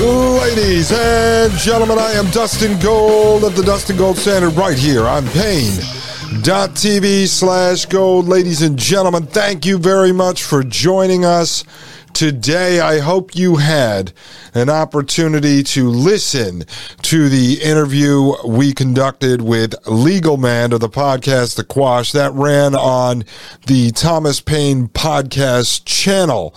Ladies and gentlemen, I am Dustin Gold of the Dustin Gold Standard right here on Paine.tv slash gold. Ladies and gentlemen, thank you very much for joining us today. I hope you had an opportunity to listen to the interview we conducted with Legal Man of the podcast The Quash that ran on the Thomas Paine podcast channel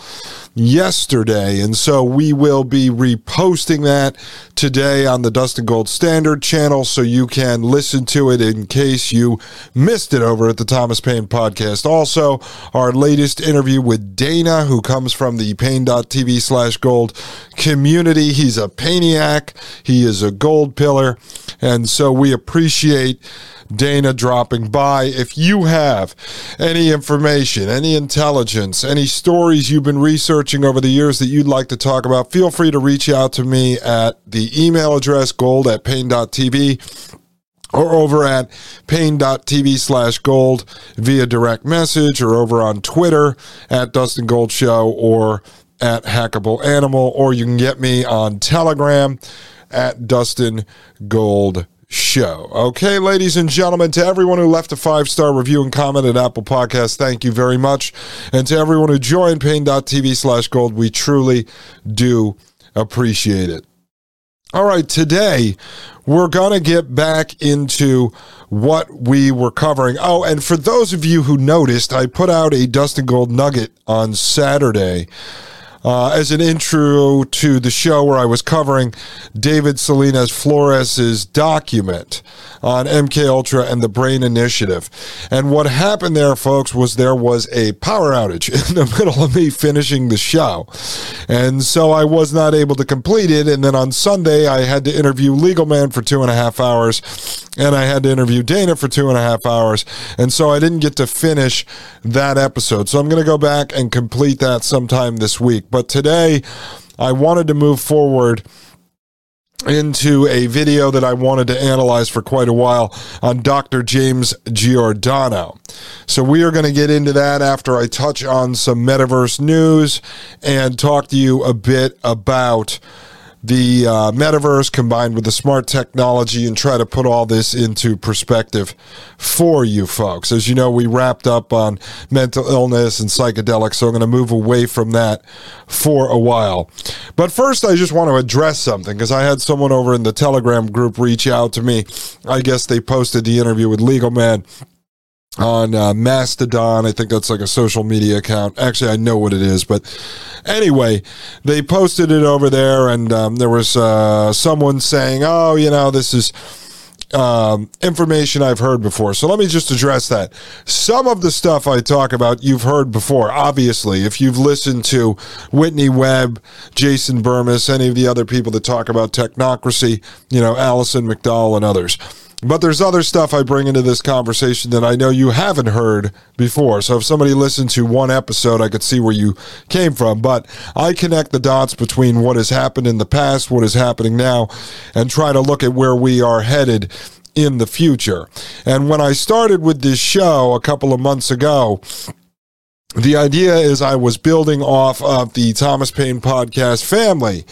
yesterday. And so we will be reposting that today on the Dustin Gold Standard channel so you can listen to it in case you missed it over at the Thomas Paine podcast. Also, our latest interview with Dana, who comes from the Paine.tv slash gold community. He's a Painiac, he is a gold pillar. And so we appreciate Dana dropping by. If you have any information, any intelligence, any stories you've been researching over the years that you'd like to talk about, feel free to reach out to me at the email address gold at paine.tv or over at paine.tv slash gold via direct message or over on Twitter at Dustin Gold Show or at Hackable Animal, or you can get me on Telegram at Dustin Gold show. Okay, ladies and gentlemen, to everyone who left a five star review and comment at Apple Podcasts, thank you very much. And to everyone who joined paine.tv slash gold, we truly do appreciate it. All right, today we're going to get back into what we were covering. Oh, and for those of you who noticed, I put out a Dustin Gold nugget on Saturday uh, as an intro to the show where I was covering David Salinas Flores's document on MK Ultra and the Brain Initiative. And what happened there, folks, was there was a power outage in the middle of me finishing the show, and so I was not able to complete it. And then on Sunday, I had to interview Legal Man for two and a half hours, and I had to interview Dana for two and a half hours, and so I didn't get to finish that episode. So I'm going to go back and complete that sometime this week. But today, I wanted to move forward into a video that I wanted to analyze for quite a while on Dr. James Giordano. So we are going to get into that after I touch on some metaverse news and talk to you a bit about the uh, metaverse combined with the smart technology and try to put all this into perspective for you folks. As you know, we wrapped up on mental illness and psychedelics, so I'm going to move away from that for a while. But first, I just want to address something because I had someone over in the Telegram group reach out to me. I guess they posted the interview with Legal Man on uh, Mastodon. I think that's like a social media account. Actually, I know what it is, but anyway, they posted it over there, and um, there was uh, someone saying, "Oh, you know, this is." Um, information I've heard before. So let me just address that. Some of the stuff I talk about, you've heard before. Obviously, if you've listened to Whitney Webb, Jason Bermas, any of the other people that talk about technocracy, you know, Allison McDowell and others. But there's other stuff I bring into this conversation that I know you haven't heard before. So if somebody listened to one episode, I could see where you came from. But I connect the dots between what has happened in the past, what is happening now, and try to look at where we are headed in the future. And when I started with this show a couple of months ago, the idea is I was building off of the Thomas Paine podcast family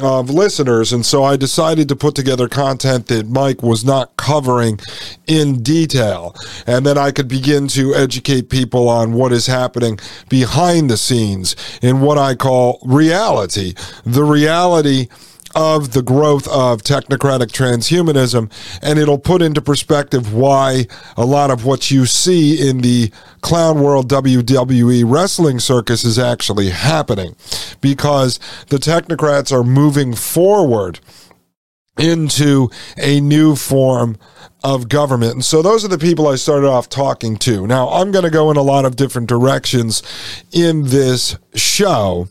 of listeners. And so I decided to put together content that Mike was not covering in detail. And then I could begin to educate people on what is happening behind the scenes in what I call reality. The reality of the growth of technocratic transhumanism, and it'll put into perspective why a lot of what you see in the Clown World WWE wrestling circus is actually happening. Because the technocrats are moving forward into a new form of government. And so those are the people I started off talking to. Now, I'm going to go in a lot of different directions in this show.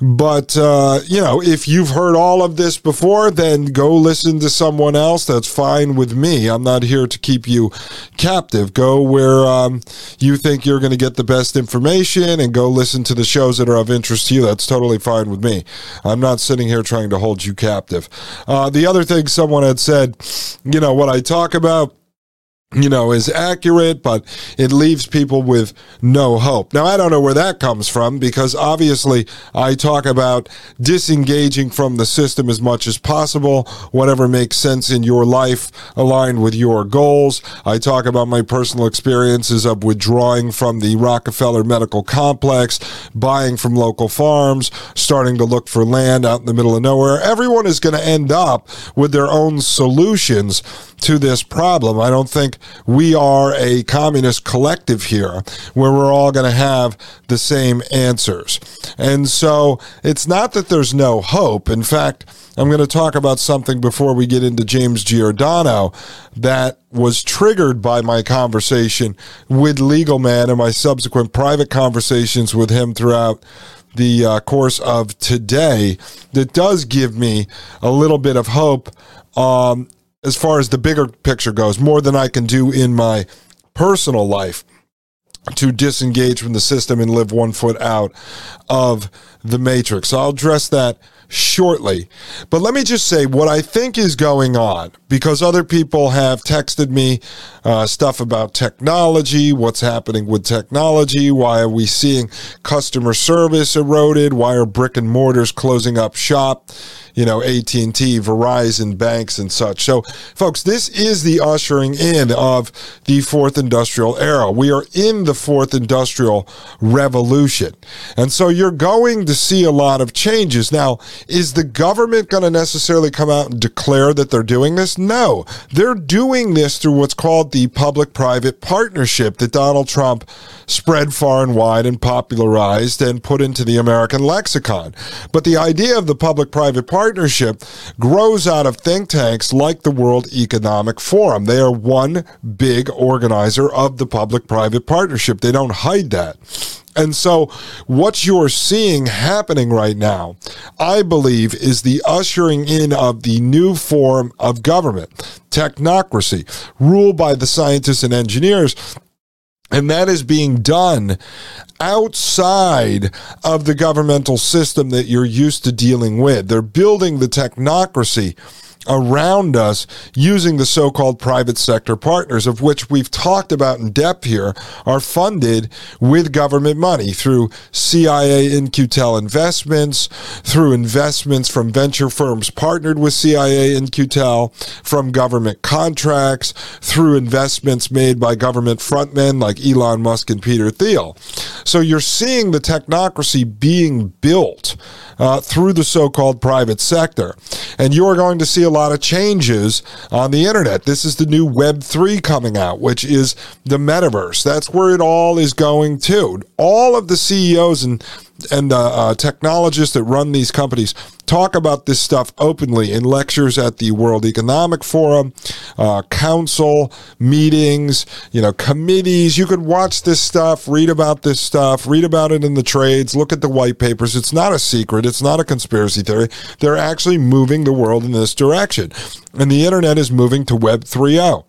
But, uh, you know, if you've heard all of this before, then go listen to someone else. That's fine with me. I'm not here to keep you captive. Go where um, you think you're going to get the best information and go listen to the shows that are of interest to you. That's totally fine with me. I'm not sitting here trying to hold you captive. Uh, the other thing someone had said, you know, what I talk about you know, is accurate, but it leaves people with no hope. Now, I don't know where that comes from because obviously I talk about disengaging from the system as much as possible, whatever makes sense in your life aligned with your goals. I talk about my personal experiences of withdrawing from the Rockefeller Medical Complex, buying from local farms, starting to look for land out in the middle of nowhere. Everyone is going to end up with their own solutions to this problem. I don't think we are a communist collective here where we're all going to have the same answers. And so it's not that there's no hope. In fact, I'm going to talk about something before we get into James Giordano that was triggered by my conversation with Legal Man and my subsequent private conversations with him throughout the uh, course of today that does give me a little bit of hope um, as far as the bigger picture goes, more than I can do in my personal life to disengage from the system and live one foot out of the matrix. So I'll address that shortly. But let me just say what I think is going on because other people have texted me uh, stuff about technology, what's happening with technology, why are we seeing customer service eroded, why are brick and mortars closing up shop you know, AT&T, Verizon, banks and such. So, folks, this is the ushering in of the fourth industrial era. We are in the fourth industrial revolution. And so you're going to see a lot of changes. Now, is the government going to necessarily come out and declare that they're doing this? No. They're doing this through what's called the public private partnership that Donald Trump spread far and wide and popularized and put into the American lexicon. But the idea of the public private partnership grows out of think tanks like the World Economic Forum. They are one big organizer of the public private partnership. They don't hide that. And so, what you're seeing happening right now, I believe, is the ushering in of the new form of government, technocracy, ruled by the scientists and engineers and that is being done outside of the governmental system that you're used to dealing with. They're building the technocracy around us using the so-called private sector partners of which we've talked about in depth here are funded with government money through CIA In-Q-Tel investments, through investments from venture firms partnered with CIA In-Q-Tel, from government contracts, through investments made by government frontmen like Elon Musk and Peter Thiel. So you're seeing the technocracy being built uh, through the so-called private sector. And you are going to see a lot of changes on the internet. This is the new Web 3 coming out, which is the metaverse. That's where it all is going to. All of the CEOs and and the uh, technologists that run these companies talk about this stuff openly in lectures at the World Economic Forum, uh, council meetings, you know, committees. You can watch this stuff, read about this stuff, read about it in the trades, look at the white papers. It's not a secret. It's not a conspiracy theory. They're actually moving the world in this direction. And the internet is moving to Web 3.0.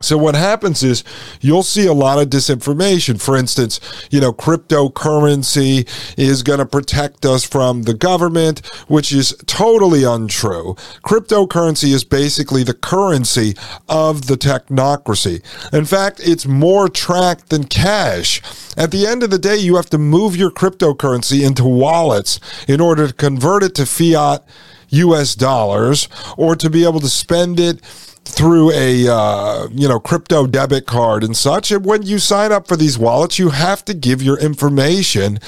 So what happens is you'll see a lot of disinformation. For instance, you know, cryptocurrency is going to protect us from the government, which is totally untrue. Cryptocurrency is basically the currency of the technocracy. In fact, it's more tracked than cash. At the end of the day, you have to move your cryptocurrency into wallets in order to convert it to fiat US dollars or to be able to spend it through a uh, you know crypto debit card and such and when you sign up for these wallets you have to give your information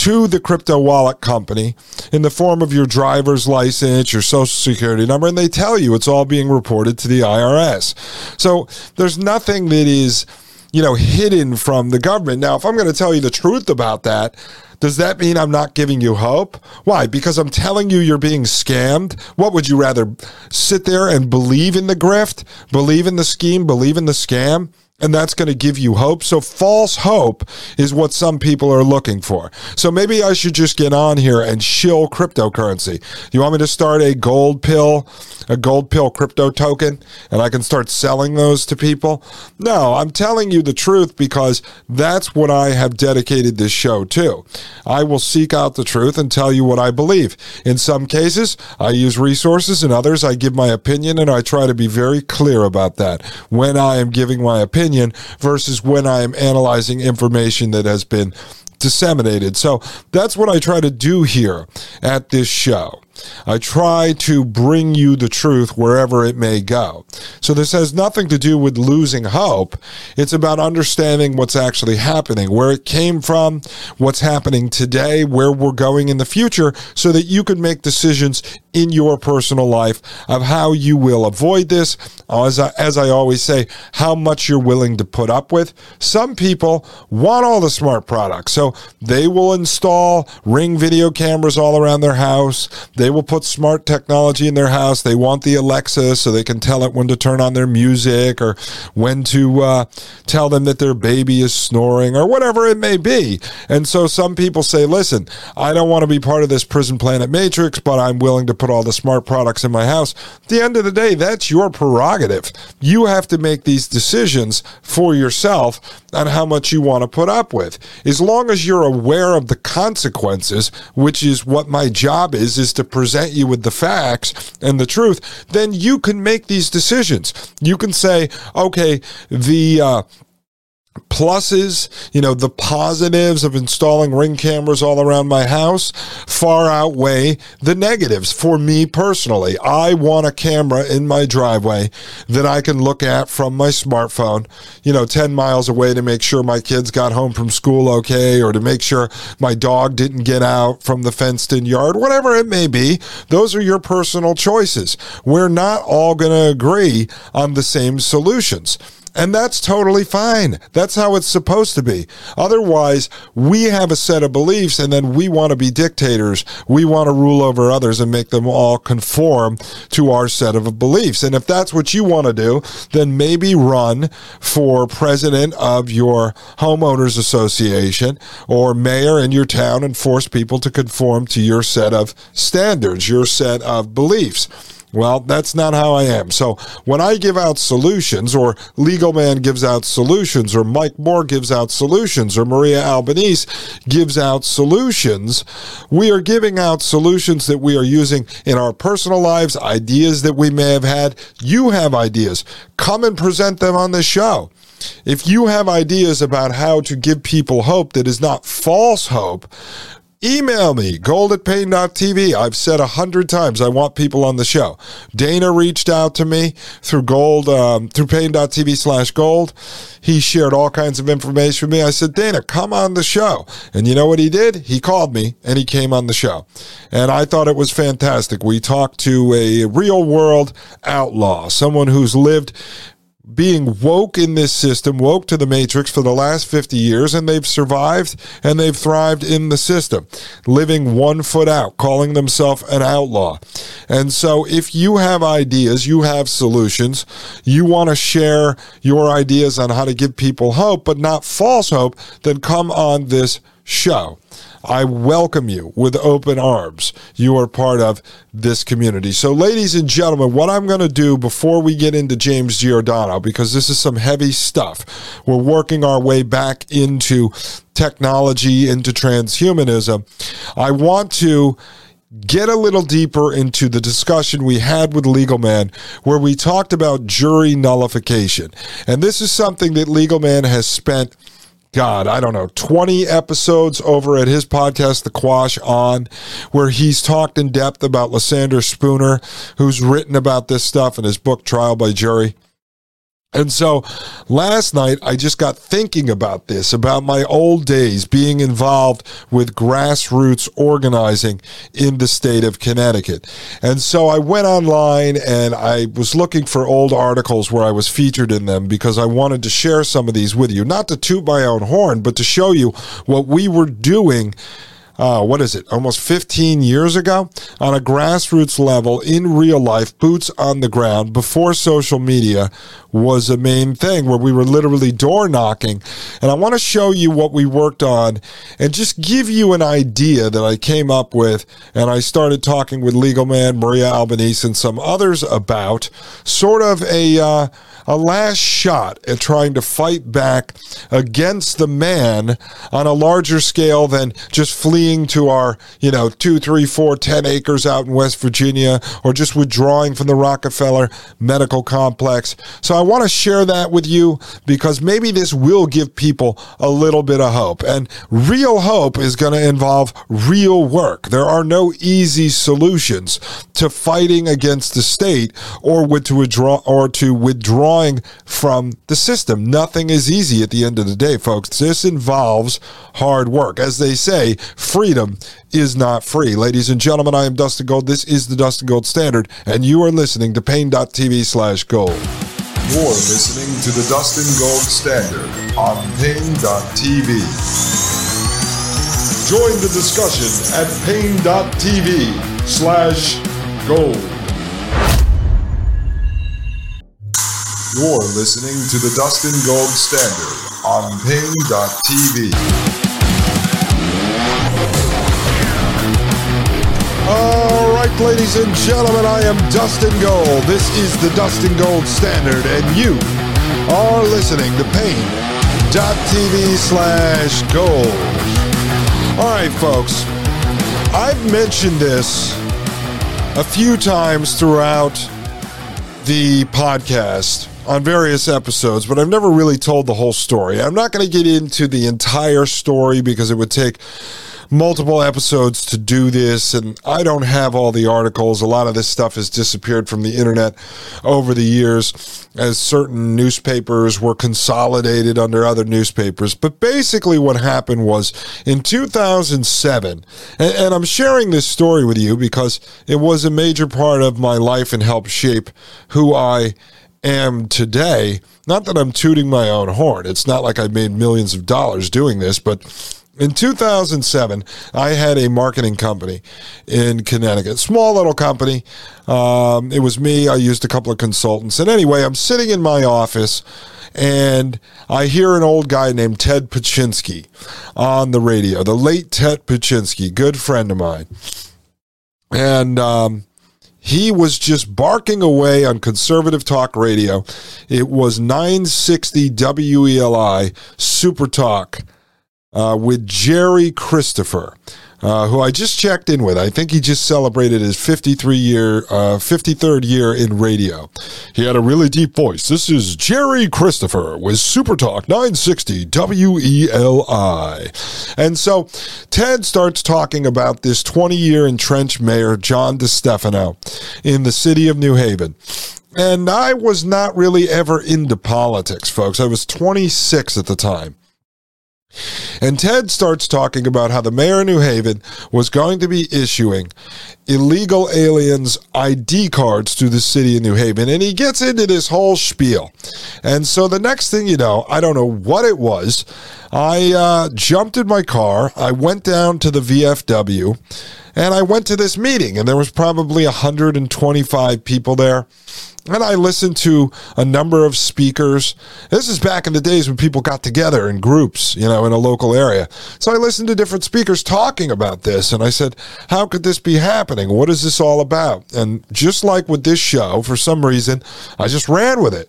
to the crypto wallet company in the form of your driver's license, your social security number, and they tell you it's all being reported to the IRS. So there's nothing that is, you know, hidden from the government. Now, if I'm going to tell you the truth about that, does that mean I'm not giving you hope? Why? Because I'm telling you you're being scammed? What would you rather sit there and believe in the grift, believe in the scheme, believe in the scam? And that's going to give you hope. So false hope is what some people are looking for. So maybe I should just get on here and shill cryptocurrency. You want me to start a gold pill, a gold pill crypto token, and I can start selling those to people? No, I'm telling you the truth because that's what I have dedicated this show to. I will seek out the truth and tell you what I believe. In some cases, I use resources. In others, I give my opinion and I try to be very clear about that when I am giving my opinion opinion versus when I am analyzing information that has been disseminated. So that's what I try to do here at this show. I try to bring you the truth wherever it may go. So this has nothing to do with losing hope. It's about understanding what's actually happening, where it came from, what's happening today, where we're going in the future, so that you can make decisions in your personal life of how you will avoid this. As I, as I always say, how much you're willing to put up with. Some people want all the smart products, so they will install ring video cameras all around their house. They they will put smart technology in their house. They want the Alexa so they can tell it when to turn on their music or when to uh, tell them that their baby is snoring or whatever it may be. And so some people say, listen, I don't want to be part of this prison planet matrix, but I'm willing to put all the smart products in my house. At the end of the day, that's your prerogative. You have to make these decisions for yourself on how much you want to put up with. As long as you're aware of the consequences, which is what my job is, is to present you with the facts and the truth, then you can make these decisions. You can say, okay, the uh, pluses, you know, the positives of installing ring cameras all around my house far outweigh the negatives for me personally. I want a camera in my driveway that I can look at from my smartphone, you know, 10 miles away to make sure my kids got home from school okay or to make sure my dog didn't get out from the fenced in yard, whatever it may be. Those are your personal choices. We're not all going to agree on the same solutions. And that's totally fine. That's how it's supposed to be. Otherwise, we have a set of beliefs and then we want to be dictators. We want to rule over others and make them all conform to our set of beliefs. And if that's what you want to do, then maybe run for president of your homeowners association or mayor in your town and force people to conform to your set of standards, your set of beliefs. Well, that's not how I am. So when I give out solutions, or Legal Man gives out solutions, or Mike Moore gives out solutions, or Maria Albanese gives out solutions, we are giving out solutions that we are using in our personal lives, ideas that we may have had. You have ideas. Come and present them on the show. If you have ideas about how to give people hope that is not false hope, Email me, gold at Paine.tv. I've said a hundred times I want people on the show. Dana reached out to me through gold, um, through Paine.tv slash gold. He shared all kinds of information with me. I said, Dana, come on the show. And you know what he did? He called me and he came on the show. And I thought it was fantastic. We talked to a real world outlaw, someone who's lived being woke in this system, woke to the matrix for the last 50 years, and they've survived and they've thrived in the system, living one foot out, calling themselves an outlaw. And so, if you have ideas, you have solutions, you want to share your ideas on how to give people hope, but not false hope, then come on this show. I welcome you with open arms. You are part of this community. So, ladies and gentlemen, what I'm going to do before we get into James Giordano, because this is some heavy stuff, we're working our way back into technology, into transhumanism. I want to get a little deeper into the discussion we had with Legal Man, where we talked about jury nullification. And this is something that Legal Man has spent God, I don't know, 20 episodes over at his podcast, The Quash On, where he's talked in depth about Lysander Spooner, who's written about this stuff in his book, Trial by Jury. And so last night, I just got thinking about this, about my old days being involved with grassroots organizing in the state of Connecticut. And so I went online and I was looking for old articles where I was featured in them because I wanted to share some of these with you, not to toot my own horn, but to show you what we were doing uh, what is it, almost 15 years ago, on a grassroots level in real life, boots on the ground, before social media was a main thing, where we were literally door knocking. And I want to show you what we worked on and just give you an idea that I came up with. And I started talking with Legal Man, Maria Albanese, and some others about sort of a. Uh, a last shot at trying to fight back against the man on a larger scale than just fleeing to our, you know, two, three, four, ten acres out in West Virginia or just withdrawing from the Rockefeller medical complex. So I want to share that with you because maybe this will give people a little bit of hope. And real hope is going to involve real work. There are no easy solutions to fighting against the state or to withdraw or to withdrawing from the system. Nothing is easy at the end of the day, folks. This involves hard work. As they say, freedom is not free. Ladies and gentlemen, I am Dustin Gold. This is the Dustin Gold Standard, and you are listening to Paine.tv slash gold. You're listening to the Dustin Gold Standard on Paine.tv. Join the discussion at Paine.tv slash gold. You're listening to the Dustin Gold Standard on Paine.tv. All right, ladies and gentlemen, I am Dustin Gold. This is the Dustin Gold Standard, and you are listening to Paine.tv slash gold. All right, folks, I've mentioned this a few times throughout the podcast on various episodes, but I've never really told the whole story. I'm not going to get into the entire story because it would take multiple episodes to do this, and I don't have all the articles. A lot of this stuff has disappeared from the internet over the years as certain newspapers were consolidated under other newspapers. But basically, what happened was in 2007, and, and I'm sharing this story with you because it was a major part of my life and helped shape who I am today. Not that I'm tooting my own horn. It's not like I made millions of dollars doing this, but in 2007, I had a marketing company in Connecticut, small little company. Um, it was me. I used a couple of consultants. And anyway, I'm sitting in my office and I hear an old guy named Ted Paczynski on the radio, the late Ted Paczynski, good friend of mine. And um, he was just barking away on conservative talk radio. It was 960 WELI Super Talk uh, with Jerry Christopher uh, who I just checked in with. I think he just celebrated his 53 year, uh, 53rd year in radio. He had a really deep voice. This is Jerry Christopher with Super Talk 960 WELI. And so Ted starts talking about this 20 year entrenched mayor, John DeStefano, in the city of New Haven. And I was not really ever into politics, folks. I was 26 at the time. And Ted starts talking about how the mayor of New Haven was going to be issuing illegal aliens ID cards to the city of New Haven. And he gets into this whole spiel. And so the next thing you know, I don't know what it was. I uh, jumped in my car. I went down to the VFW and I went to this meeting, and there was probably 125 people there and I listened to a number of speakers. This is back in the days when people got together in groups, you know, in a local area. So I listened to different speakers talking about this, and I said, How could this be happening? What is this all about? And just like with this show, for some reason, I just ran with it.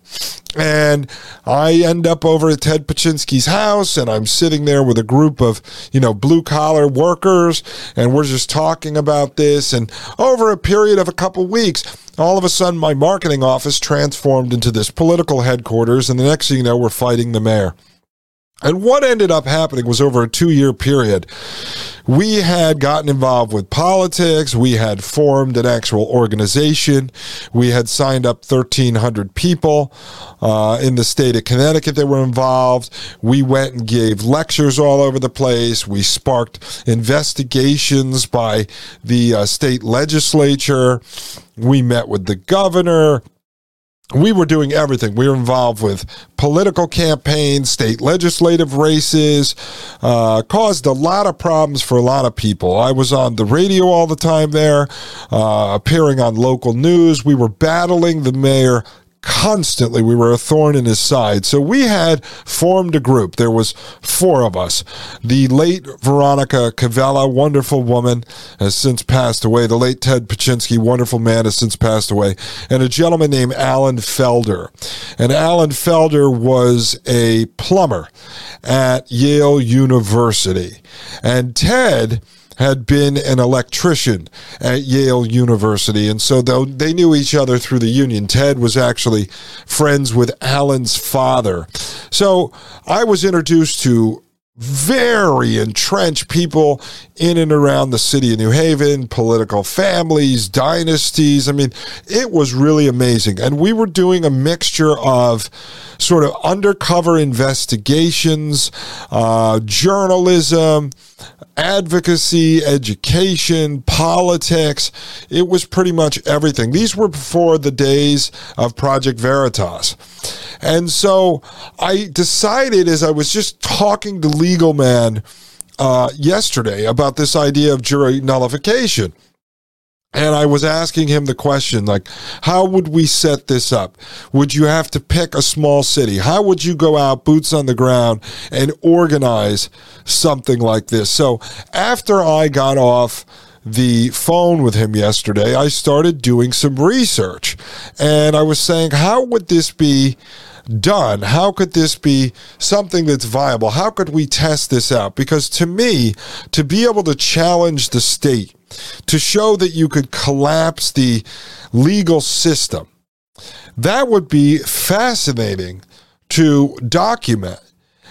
And I end up over at Ted Paczynski's house, and I'm sitting there with a group of, you know, blue collar workers, and we're just talking about this. And over a period of a couple weeks, all of a sudden, my marketing office transformed into this political headquarters, and the next thing you know, we're fighting the mayor. And what ended up happening was over a two year period, we had gotten involved with politics. We had formed an actual organization. We had signed up 1,300 people uh, in the state of Connecticut that were involved. We went and gave lectures all over the place. We sparked investigations by the uh, state legislature. We met with the governor we were doing everything. We were involved with political campaigns, state legislative races, uh, caused a lot of problems for a lot of people. I was on the radio all the time there, uh, appearing on local news. We were battling the mayor constantly we were a thorn in his side. So we had formed a group. There was four of us. The late veronica cavella wonderful woman has since passed away. The late ted Paczynski, wonderful man has since passed away. And a gentleman named alan felder. And alan felder was a plumber at yale university. And ted had been an electrician at Yale University. And so they knew each other through the union, Ted was actually friends with Alan's father. So I was introduced to very entrenched people in and around the city of New Haven, political families, dynasties. I mean, it was really amazing. And we were doing a mixture of sort of undercover investigations, uh, journalism, advocacy, education, politics. It was pretty much everything. These were before the days of Project Veritas. And so I decided as I was just talking to Legal Man uh, yesterday about this idea of jury nullification. And I was asking him the question, like, how would we set this up? Would you have to pick a small city? How would you go out, boots on the ground, and organize something like this? So after I got off the phone with him yesterday, I started doing some research. And I was saying, how would this be done? How could this be something that's viable? How could we test this out? Because to me, to be able to challenge the state, to show that you could collapse the legal system. That would be fascinating to document.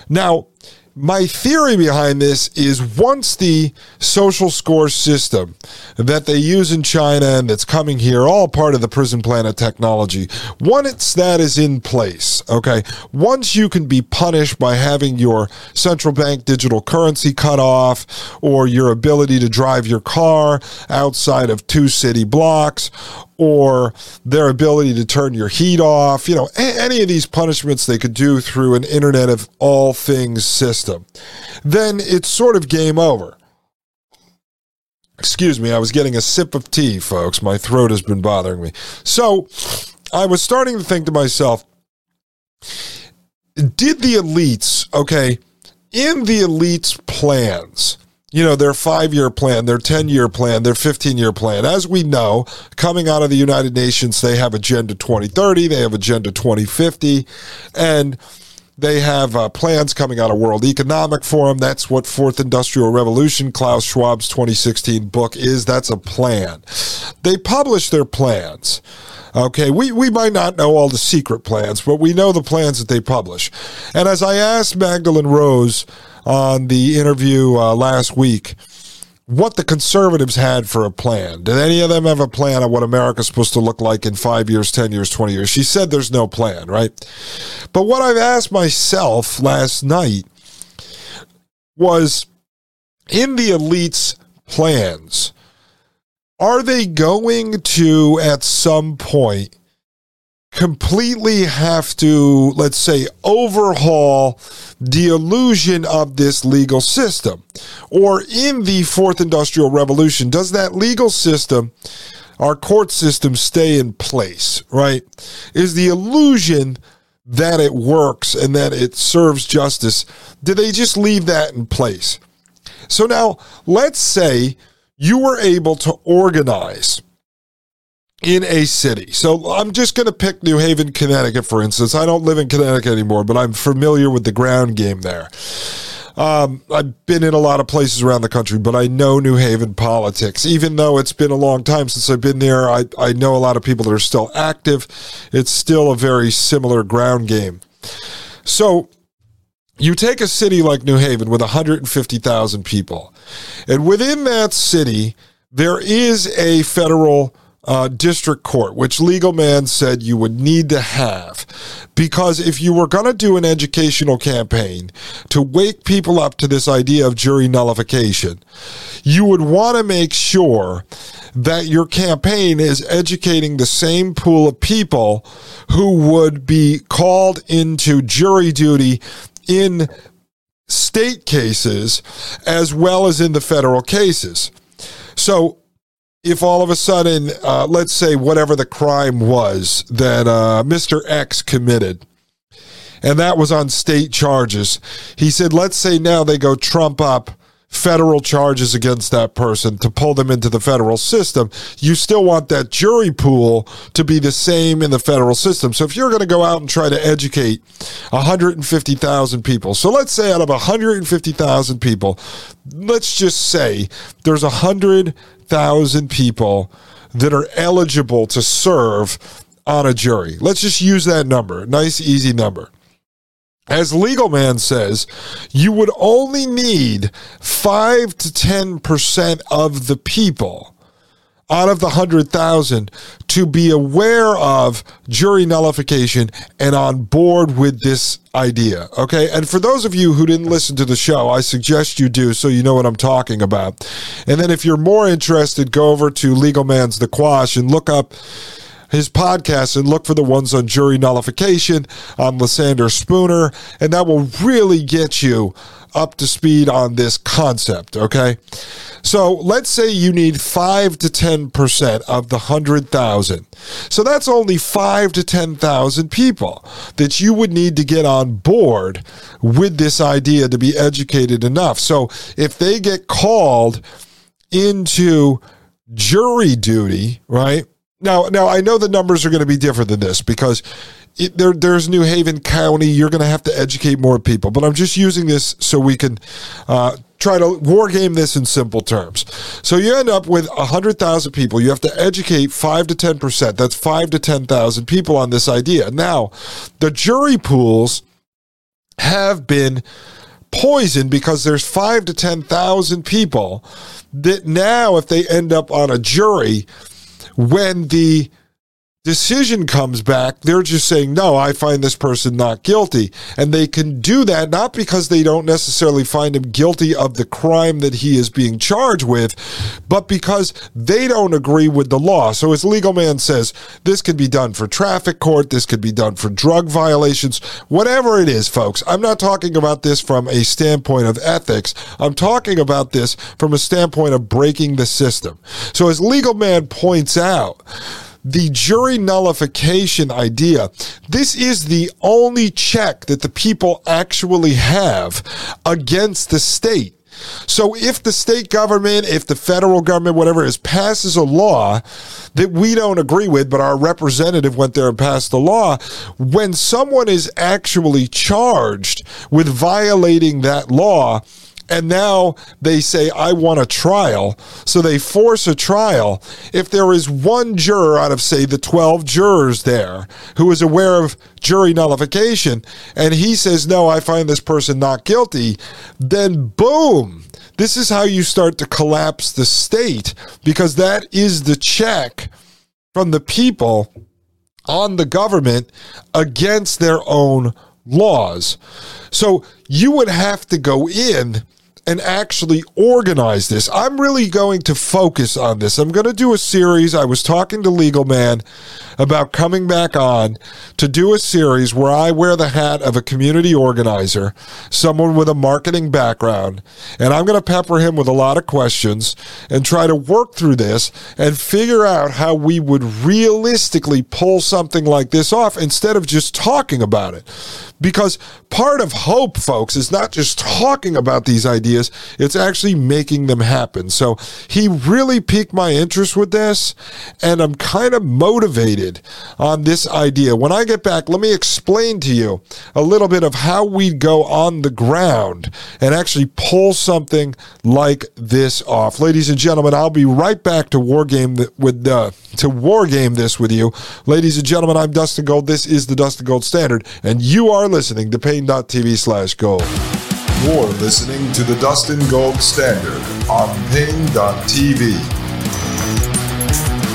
Now, my theory behind this is once the social score system that they use in China and that's coming here, all part of the prison planet technology, once that is in place, okay, once you can be punished by having your central bank digital currency cut off or your ability to drive your car outside of two city blocks or their ability to turn your heat off, you know, any of these punishments they could do through an Internet of All Things system, then it's sort of game over. Excuse me, I was getting a sip of tea, folks. My throat has been bothering me. So I was starting to think to myself, did the elites, okay, in the elites' plans, you know, their five year plan, their 10 year plan, their 15 year plan. As we know, coming out of the United Nations, they have Agenda 2030, they have Agenda 2050, and they have uh, plans coming out of World Economic Forum. That's what Fourth Industrial Revolution, Klaus Schwab's 2016 book is. That's a plan. They publish their plans. Okay, we, we might not know all the secret plans, but we know the plans that they publish. And as I asked Magdalene Rose, on the interview uh, last week what the conservatives had for a plan. Did any of them have a plan on what America's supposed to look like in five years, 10 years, 20 years? She said there's no plan, right? But what I've asked myself last night was in the elites' plans, are they going to, at some point, completely have to, let's say, overhaul the illusion of this legal system? Or in the fourth industrial revolution, does that legal system, our court system, stay in place, right? Is the illusion that it works and that it serves justice, do they just leave that in place? So now, let's say you were able to organize in a city. So I'm just going to pick New Haven, Connecticut, for instance. I don't live in Connecticut anymore, but I'm familiar with the ground game there. Um, I've been in a lot of places around the country, but I know New Haven politics. Even though it's been a long time since I've been there, I, I know a lot of people that are still active. It's still a very similar ground game. So you take a city like New Haven with 150,000 people, and within that city, there is a federal uh, district court, which Legal Man said you would need to have. Because if you were going to do an educational campaign to wake people up to this idea of jury nullification, you would want to make sure that your campaign is educating the same pool of people who would be called into jury duty in state cases as well as in the federal cases. So if all of a sudden, uh, let's say whatever the crime was that uh, Mr. X committed, and that was on state charges, he said, let's say now they go trump up federal charges against that person to pull them into the federal system, you still want that jury pool to be the same in the federal system. So if you're going to go out and try to educate 150,000 people, so let's say out of 150,000 people, let's just say there's 100,000 people that are eligible to serve on a jury. Let's just use that number. Nice, easy number as legal man says you would only need 5 to 10% of the people out of the 100,000 to be aware of jury nullification and on board with this idea. Okay. And for those of you who didn't listen to the show, I suggest you do so you know what I'm talking about. And then if you're more interested, go over to Legal Man's The Quash and look up his podcast and look for the ones on jury nullification on Lysander Spooner, and that will really get you up to speed on this concept, okay? So let's say you need 5 to 10% of the 100,000. So that's only 5 to 10,000 people that you would need to get on board with this idea to be educated enough. So if they get called into jury duty, right? Now, now I know the numbers are going to be different than this because it, there, there's New Haven County. You're going to have to educate more people, but I'm just using this so we can uh, try to war game this in simple terms. So you end up with 100,000 people. You have to educate 5 to 10%. That's 5 to 10,000 people on this idea. Now, the jury pools have been poisoned because there's 5 to 10,000 people that now if they end up on a jury when the decision comes back, they're just saying, no, I find this person not guilty. And they can do that not because they don't necessarily find him guilty of the crime that he is being charged with, but because they don't agree with the law. So as legal man says, this could be done for traffic court, this could be done for drug violations, whatever it is, folks. I'm not talking about this from a standpoint of ethics. I'm talking about this from a standpoint of breaking the system. So as legal man points out, the jury nullification idea, this is the only check that the people actually have against the state. So if the state government, if the federal government, whatever is passes a law that we don't agree with, but our representative went there and passed the law, when someone is actually charged with violating that law, and now they say, I want a trial. So they force a trial. If there is one juror out of, say, the 12 jurors there who is aware of jury nullification, and he says, No, I find this person not guilty, then boom. This is how you start to collapse the state because that is the check from the people on the government against their own laws. So you would have to go in and actually organize this. I'm really going to focus on this. I'm going to do a series. I was talking to Legal Man about coming back on to do a series where I wear the hat of a community organizer, someone with a marketing background, and I'm going to pepper him with a lot of questions and try to work through this and figure out how we would realistically pull something like this off instead of just talking about it. Because part of hope, folks, is not just talking about these ideas it's actually making them happen. So he really piqued my interest with this, and I'm kind of motivated on this idea. When I get back, let me explain to you a little bit of how we'd go on the ground and actually pull something like this off. Ladies and gentlemen, I'll be right back to war game with uh, to war game this with you. Ladies and gentlemen, I'm Dustin Gold. This is the Dustin Gold Standard, and you are listening to Paine.tv slash gold. You're listening to the Dustin Gold Standard on Paine.tv.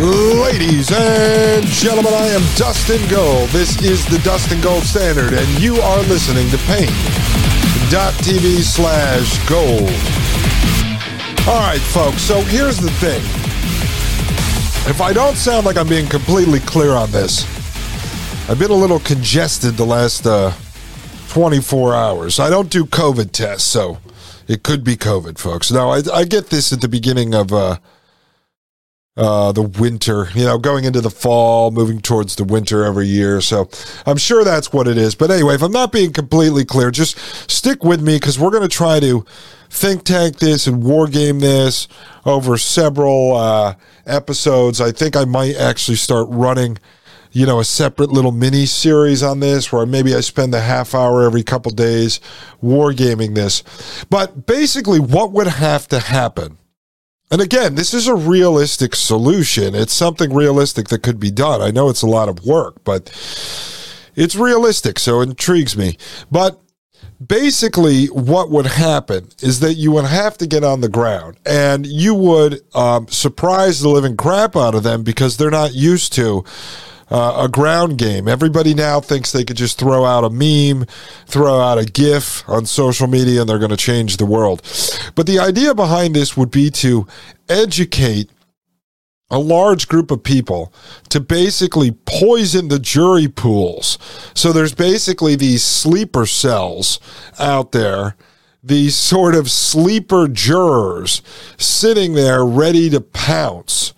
Ladies and gentlemen, I am Dustin Gold. This is the Dustin Gold Standard, and you are listening to Paine.tv slash gold. All right, folks, so here's the thing. If I don't sound like I'm being completely clear on this, I've been a little congested the last uh, 24 hours. I don't do COVID tests, so it could be COVID, folks. Now, I, I get this at the beginning of. Uh, uh, the winter, you know, going into the fall, moving towards the winter every year. So I'm sure that's what it is. But anyway, if I'm not being completely clear, just stick with me because we're going to try to think tank this and war game this over several uh, episodes. I think I might actually start running you know, a separate little mini series on this where maybe I spend a half hour every couple days wargaming this. But basically, what would have to happen and again, this is a realistic solution. It's something realistic that could be done. I know it's a lot of work, but it's realistic, so it intrigues me. But basically, what would happen is that you would have to get on the ground and you would um, surprise the living crap out of them because they're not used to uh, a ground game. Everybody now thinks they could just throw out a meme, throw out a GIF on social media, and they're going to change the world. But the idea behind this would be to educate a large group of people to basically poison the jury pools. So there's basically these sleeper cells out there, these sort of sleeper jurors sitting there ready to pounce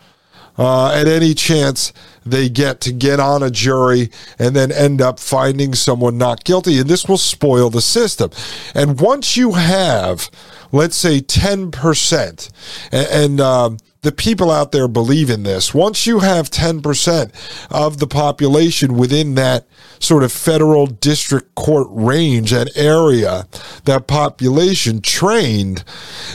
uh, at any chance they get to get on a jury and then end up finding someone not guilty. And this will spoil the system. And once you have, let's say, 10%, and, and um, the people out there believe in this. Once you have 10% of the population within that sort of federal district court range and area, that population trained,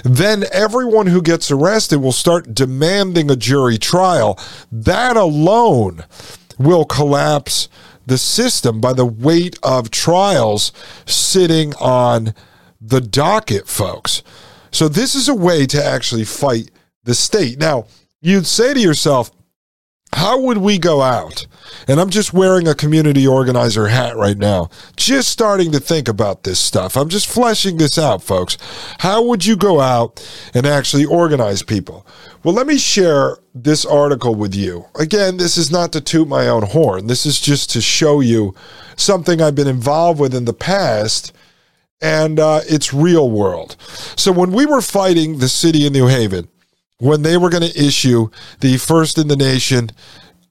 then everyone who gets arrested will start demanding a jury trial. That alone will collapse the system by the weight of trials sitting on the docket, folks. So, this is a way to actually fight the state. Now, you'd say to yourself, how would we go out? And I'm just wearing a community organizer hat right now, just starting to think about this stuff. I'm just fleshing this out, folks. How would you go out and actually organize people? Well, let me share this article with you. Again, this is not to toot my own horn, this is just to show you something I've been involved with in the past and uh, it's real world. So when we were fighting the city of New Haven, when they were going to issue the first in the nation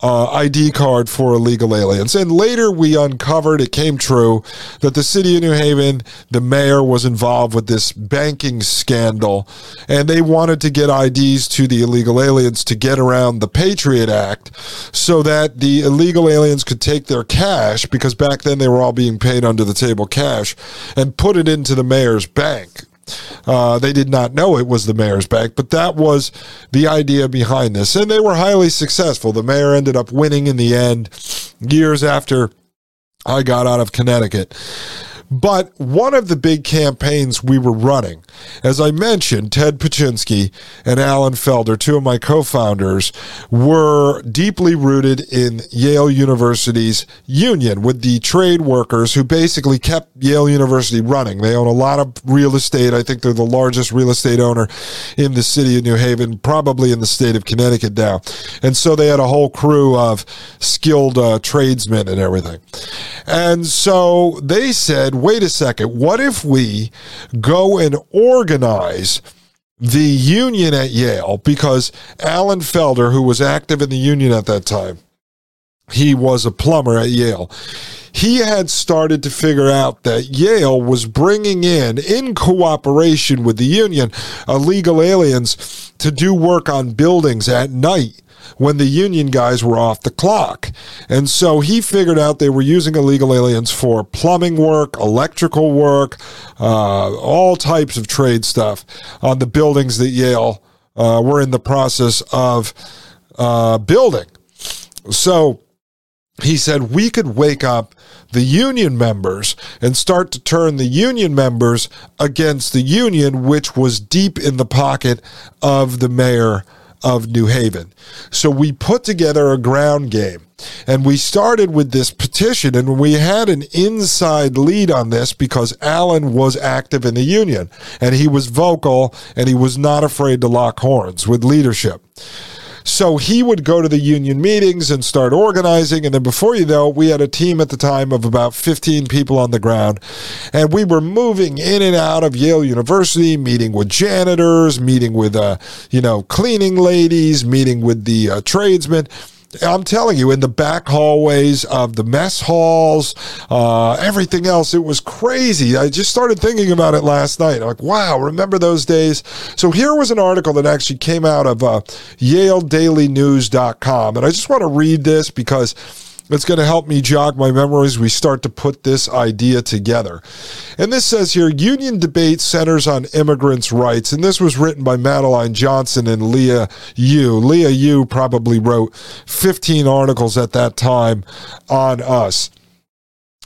uh, ID card for illegal aliens. And later we uncovered, it came true, that the city of New Haven, the mayor was involved with this banking scandal, and they wanted to get IDs to the illegal aliens to get around the Patriot Act so that the illegal aliens could take their cash, because back then they were all being paid under the table cash, and put it into the mayor's bank. Uh, they did not know it was the mayor's bank, but that was the idea behind this. And they were highly successful. The mayor ended up winning in the end years after I got out of Connecticut. But one of the big campaigns we were running, as I mentioned, Ted Paczynski and Alan Felder, two of my co founders, were deeply rooted in Yale University's union with the trade workers who basically kept Yale University running. They own a lot of real estate. I think they're the largest real estate owner in the city of New Haven, probably in the state of Connecticut now. And so they had a whole crew of skilled uh, tradesmen and everything. And so they said, wait a second, what if we go and organize the union at Yale? Because Alan Felder, who was active in the union at that time, he was a plumber at Yale. He had started to figure out that Yale was bringing in, in cooperation with the union, illegal aliens to do work on buildings at night when the union guys were off the clock. And so he figured out they were using illegal aliens for plumbing work, electrical work, uh, all types of trade stuff on the buildings that Yale uh, were in the process of uh, building. So he said we could wake up the union members and start to turn the union members against the union, which was deep in the pocket of the mayor of New Haven. So we put together a ground game. And we started with this petition, and we had an inside lead on this because Alan was active in the union and he was vocal and he was not afraid to lock horns with leadership. So he would go to the union meetings and start organizing. And then before you know, we had a team at the time of about 15 people on the ground. And we were moving in and out of Yale University, meeting with janitors, meeting with, uh, you know, cleaning ladies, meeting with the uh, tradesmen. I'm telling you, in the back hallways of the mess halls, uh, everything else, it was crazy. I just started thinking about it last night. I'm like, wow, remember those days? So here was an article that actually came out of uh, YaleDailyNews.com. And I just want to read this because it's going to help me jog my memories. We start to put this idea together. And this says here Union debate centers on immigrants' rights. And this was written by Madeline Johnson and Leah Yu. Leah Yu probably wrote 15 articles at that time on us.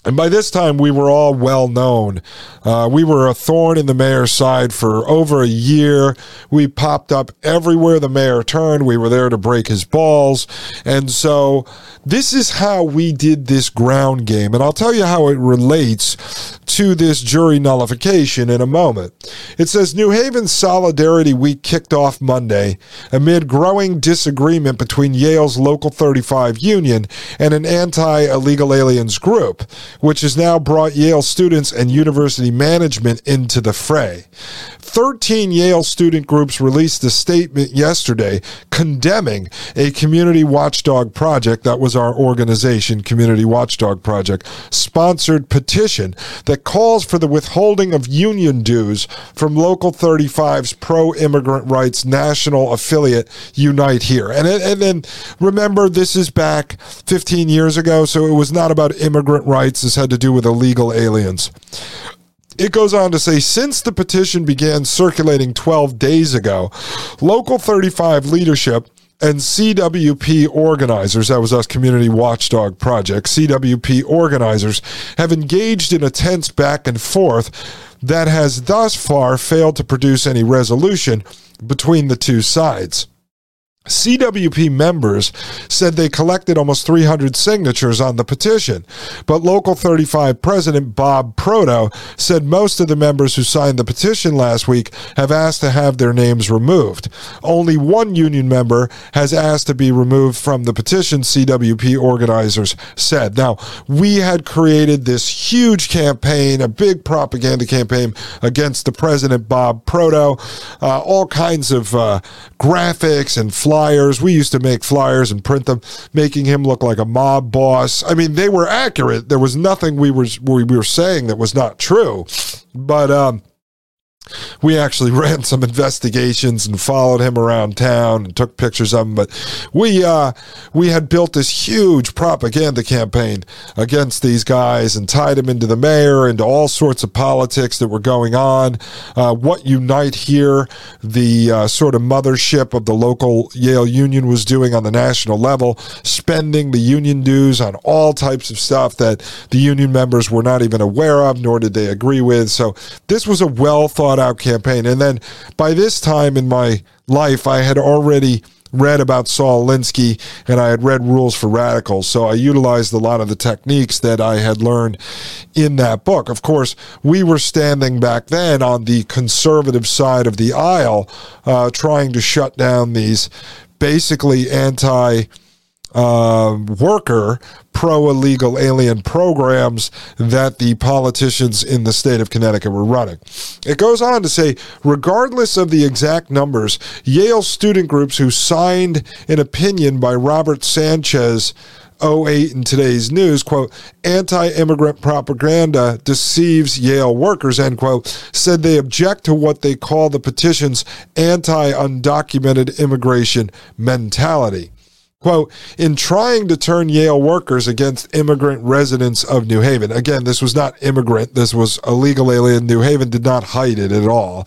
And by this time, we were all well known. Uh, we were a thorn in the mayor's side for over a year. We popped up everywhere the mayor turned. We were there to break his balls. And so, this is how we did this ground game. And I'll tell you how it relates to this jury nullification in a moment. It says New Haven Solidarity Week kicked off Monday amid growing disagreement between Yale's Local 35 union and an anti illegal aliens group which has now brought Yale students and university management into the fray. 13 Yale student groups released a statement yesterday condemning a community watchdog project that was our organization, Community Watchdog Project, sponsored petition that calls for the withholding of union dues from Local 35's pro immigrant rights national affiliate, Unite Here. And, and then remember, this is back 15 years ago, so it was not about immigrant rights. This had to do with illegal aliens. It goes on to say since the petition began circulating 12 days ago, Local 35 leadership and CWP organizers, that was us Community Watchdog Project, CWP organizers have engaged in a tense back and forth that has thus far failed to produce any resolution between the two sides. CWP members said they collected almost 300 signatures on the petition, but Local 35 President Bob Proto said most of the members who signed the petition last week have asked to have their names removed. Only one union member has asked to be removed from the petition, CWP organizers said. Now, we had created this huge campaign, a big propaganda campaign against the President Bob Proto, uh, all kinds of uh, graphics and flyers. We used to make flyers and print them, making him look like a mob boss. I mean, they were accurate. There was nothing we were we were saying that was not true. But um, we actually ran some investigations and followed him around town and took pictures of him. But we uh, we had built this huge propaganda campaign against these guys and tied him into the mayor, into all sorts of politics that were going on. Uh, what Unite Here, the uh, sort of mothership of the local Yale Union, was doing on the national level, spending the union dues on all types of stuff that the union members were not even aware of, nor did they agree with. So this was a well thought out campaign. And then by this time in my life, I had already read about Saul Alinsky and I had read Rules for Radicals. So I utilized a lot of the techniques that I had learned in that book. Of course, we were standing back then on the conservative side of the aisle, uh, trying to shut down these basically anti uh, worker pro illegal alien programs that the politicians in the state of Connecticut were running. It goes on to say, regardless of the exact numbers, Yale student groups who signed an opinion by Robert Sanchez 08 in today's news, quote, anti-immigrant propaganda deceives Yale workers, end quote, said they object to what they call the petition's anti-undocumented immigration mentality. Quote, in trying to turn Yale workers against immigrant residents of New Haven. Again, this was not immigrant. This was illegal alien. New Haven did not hide it at all.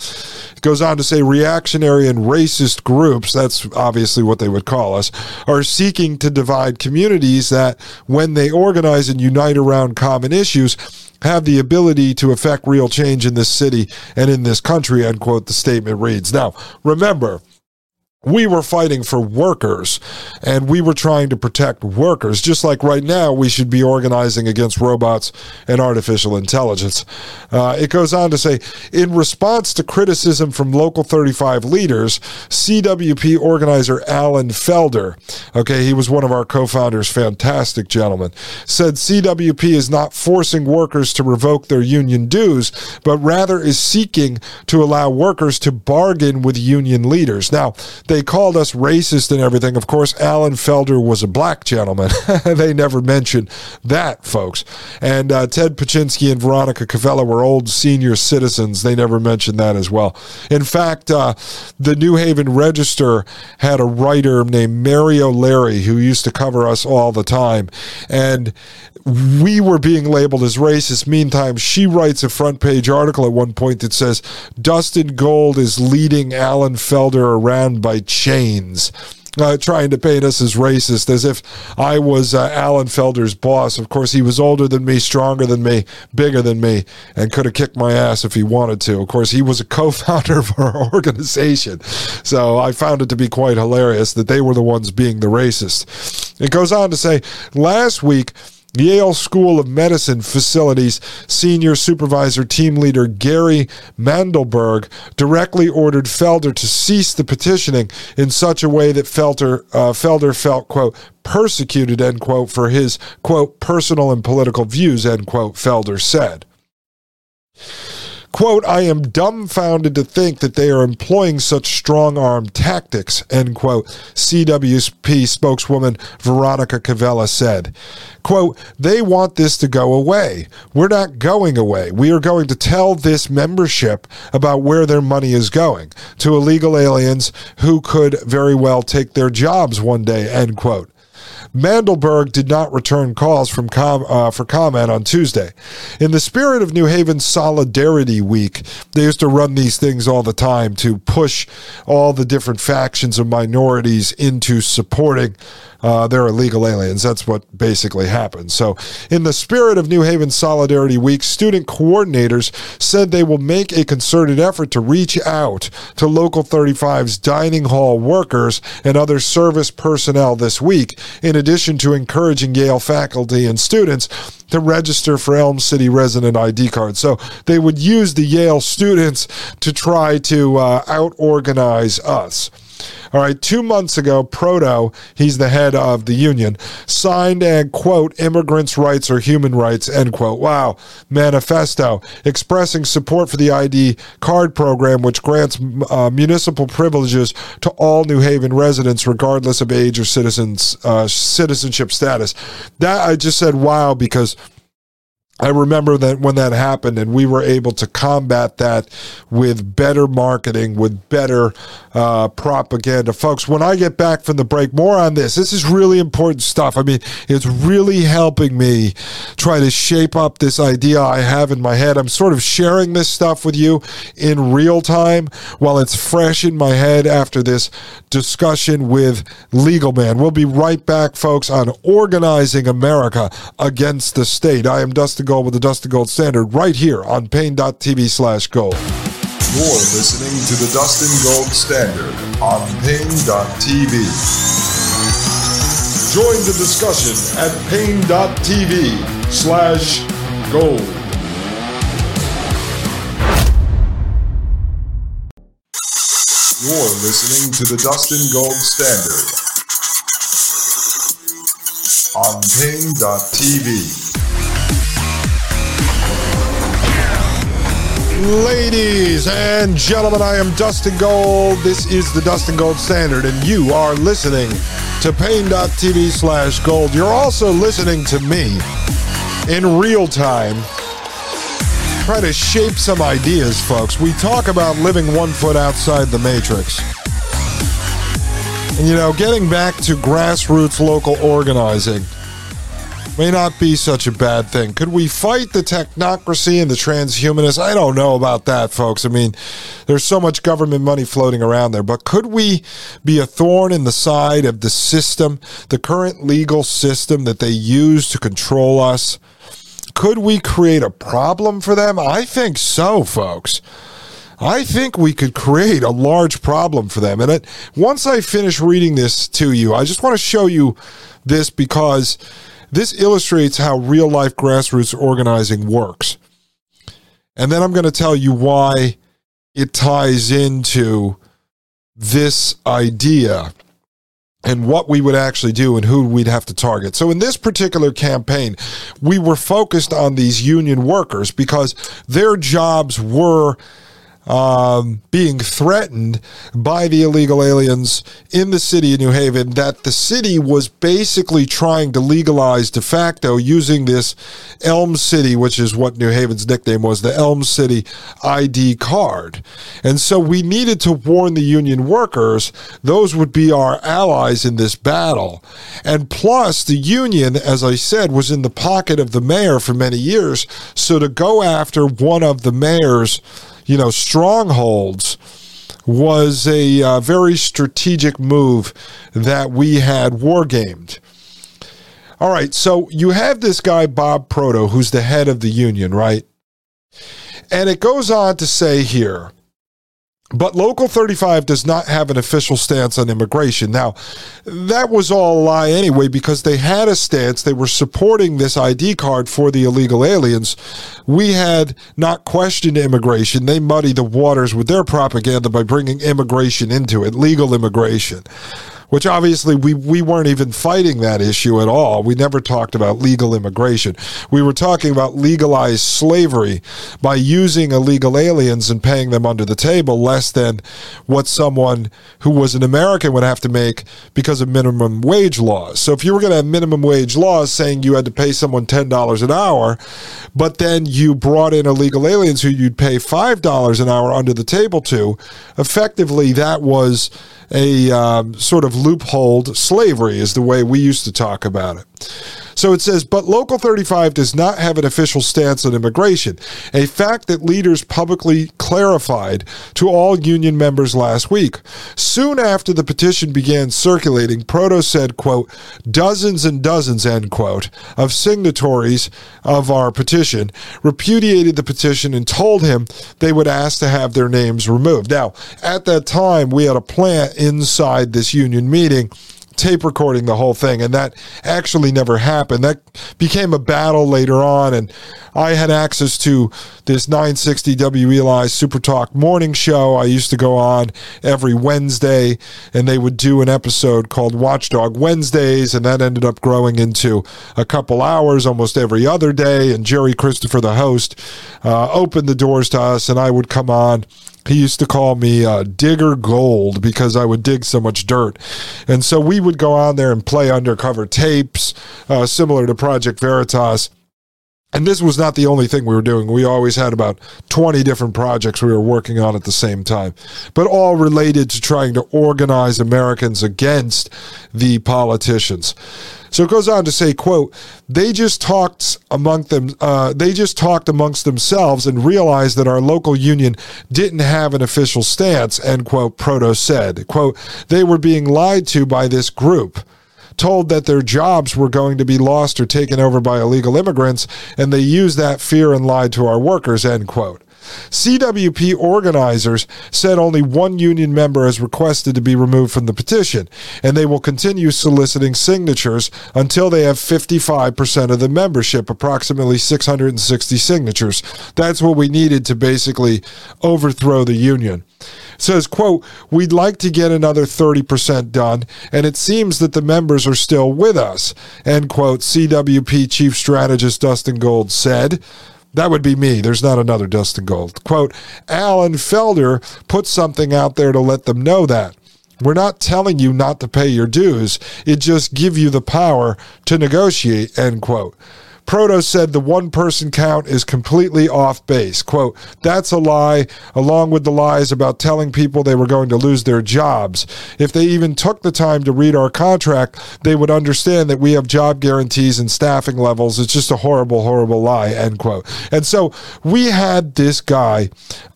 It goes on to say reactionary and racist groups, that's obviously what they would call us, are seeking to divide communities that, when they organize and unite around common issues, have the ability to affect real change in this city and in this country, unquote, the statement reads. Now, remember, we were fighting for workers and we were trying to protect workers. Just like right now, we should be organizing against robots and artificial intelligence. Uh, it goes on to say in response to criticism from Local 35 leaders, CWP organizer Alan Felder, okay, he was one of our co founders, fantastic gentleman, said CWP is not forcing workers to revoke their union dues, but rather is seeking to allow workers to bargain with union leaders. Now, they called us racist and everything. Of course, Alan Felder was a black gentleman. they never mentioned that, folks. And uh, Ted Paczynski and Veronica Cavella were old senior citizens. They never mentioned that as well. In fact, uh, the New Haven Register had a writer named Mary O'Leary who used to cover us all the time. And we were being labeled as racist. Meantime, she writes a front page article at one point that says Dustin Gold is leading Alan Felder around by chains. Uh, trying to paint us as racist, as if I was uh, Alan Felder's boss. Of course, he was older than me, stronger than me, bigger than me, and could have kicked my ass if he wanted to. Of course, he was a co founder of our organization. So I found it to be quite hilarious that they were the ones being the racist. It goes on to say last week, Yale School of Medicine facilities senior supervisor team leader Gary Mandelberg directly ordered Felder to cease the petitioning in such a way that Felder, uh, Felder felt, quote, persecuted, end quote, for his, quote, personal and political views, end quote, Felder said. Quote, I am dumbfounded to think that they are employing such strong arm tactics, end quote, CWP spokeswoman Veronica Cavella said. Quote, they want this to go away. We're not going away. We are going to tell this membership about where their money is going to illegal aliens who could very well take their jobs one day, end quote. Mandelberg did not return calls from com, uh, for comment on Tuesday. In the spirit of New Haven's Solidarity Week, they used to run these things all the time to push all the different factions of minorities into supporting uh, they're illegal aliens. That's what basically happened. So, in the spirit of New Haven Solidarity Week, student coordinators said they will make a concerted effort to reach out to Local 35's dining hall workers and other service personnel this week, in addition to encouraging Yale faculty and students to register for Elm City resident ID cards. So they would use the Yale students to try to uh, out organize us. All right, two months ago, Proto, he's the head of the union, signed a quote, immigrants' rights are human rights, end quote. Wow. Manifesto expressing support for the ID card program, which grants uh, municipal privileges to all New Haven residents, regardless of age or citizens, uh, citizenship status. That I just said wow because I remember that when that happened, and we were able to combat that with better marketing, with better uh, propaganda. Folks, when I get back from the break, more on this. This is really important stuff. I mean, it's really helping me try to shape up this idea I have in my head. I'm sort of sharing this stuff with you in real time while it's fresh in my head after this discussion with Legal Man. We'll be right back, folks, on organizing America against the state. I am Dustin Gold with the Dustin Gold Standard right here on Paine.tv slash gold. You're listening to the Dustin Gold Standard on Paine.tv. Join the discussion at Paine.tv slash gold. You're listening to the Dustin Gold Standard on Paine.tv. Ladies and gentlemen, I am Dustin Gold. This is the Dustin Gold Standard, and you are listening to Paine.tv slash gold. You're also listening to me in real time. Try to shape some ideas, folks. We talk about living one foot outside the matrix. And you know, getting back to grassroots local organizing may not be such a bad thing. Could we fight the technocracy and the transhumanists? I don't know about that, folks. I mean, there's so much government money floating around there, but could we be a thorn in the side of the system, the current legal system that they use to control us? Could we create a problem for them? I think so, folks. I think we could create a large problem for them. And it, once I finish reading this to you, I just want to show you this because this illustrates how real life grassroots organizing works. And then I'm going to tell you why it ties into this idea and what we would actually do and who we'd have to target. So in this particular campaign, we were focused on these union workers because their jobs were um, being threatened by the illegal aliens in the city of New Haven that the city was basically trying to legalize de facto using this Elm City, which is what New Haven's nickname was, the Elm City ID card. And so we needed to warn the union workers those would be our allies in this battle. And plus, the union, as I said, was in the pocket of the mayor for many years. So to go after one of the mayor's you know, strongholds was a uh, very strategic move that we had wargamed. All right, so you have this guy, Bob Proto, who's the head of the union, right? And it goes on to say here but Local 35 does not have an official stance on immigration. Now, that was all a lie anyway because they had a stance. They were supporting this ID card for the illegal aliens. We had not questioned immigration. They muddy the waters with their propaganda by bringing immigration into it, legal immigration which obviously we, we weren't even fighting that issue at all. We never talked about legal immigration. We were talking about legalized slavery by using illegal aliens and paying them under the table less than what someone who was an American would have to make because of minimum wage laws. So if you were going to have minimum wage laws saying you had to pay someone $10 an hour, but then you brought in illegal aliens who you'd pay $5 an hour under the table to, effectively that was a um, sort of loopholed slavery, is the way we used to talk about it. So it says, but Local 35 does not have an official stance on immigration, a fact that leaders publicly clarified to all union members last week. Soon after the petition began circulating, Proto said, quote, dozens and dozens, end quote, of signatories of our petition repudiated the petition and told him they would ask to have their names removed. Now, at that time, we had a plant inside this union meeting tape recording the whole thing and that actually never happened. That became a battle later on and i had access to this 960 WELI super talk morning show i used to go on every wednesday and they would do an episode called watchdog wednesdays and that ended up growing into a couple hours almost every other day and jerry christopher the host uh, opened the doors to us and i would come on he used to call me uh, Digger Gold because I would dig so much dirt. And so we would go on there and play undercover tapes, uh, similar to Project Veritas. And this was not the only thing we were doing. We always had about 20 different projects we were working on at the same time, but all related to trying to organize Americans against the politicians. So it goes on to say, quote, they just talked among them, uh, they just talked amongst themselves and realized that our local union didn't have an official stance, end quote, Proto said. Quote, they were being lied to by this group told that their jobs were going to be lost or taken over by illegal immigrants, and they used that fear and lied to our workers, end quote. CWP organizers said only one union member has requested to be removed from the petition, and they will continue soliciting signatures until they have 55% of the membership, approximately 660 signatures. That's what we needed to basically overthrow the union says quote we'd like to get another 30% done and it seems that the members are still with us end quote cwp chief strategist dustin gold said that would be me. There's not another Dustin Gold. Quote, Alan Felder put something out there to let them know that. We're not telling you not to pay your dues. It just give you the power to negotiate, end quote. Proto said the one person count is completely off base. Quote, that's a lie, along with the lies about telling people they were going to lose their jobs. If they even took the time to read our contract, they would understand that we have job guarantees and staffing levels. It's just a horrible, horrible lie, end quote. And so we had this guy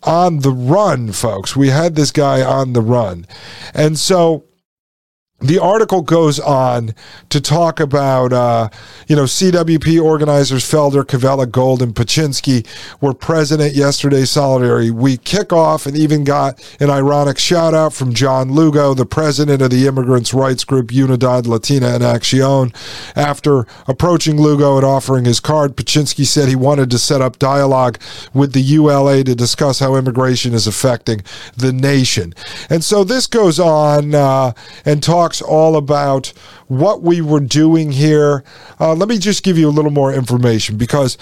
on the run, folks. We had this guy on the run. And so the article goes on to talk about, uh, you know, CWP organizers Felder, Cavella, Gold, and Paczynski were present at yesterday's Solidarity Week kickoff and even got an ironic shout out from John Lugo, the president of the immigrants' rights group Unidad Latina en Acción. After approaching Lugo and offering his card, Paczynski said he wanted to set up dialogue with the ULA to discuss how immigration is affecting the nation. And so this goes on uh, and talks talks all about what we were doing here. Uh, let me just give you a little more information because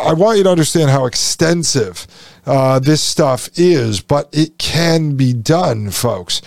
I want you to understand how extensive uh, this stuff is, but it can be done, folks.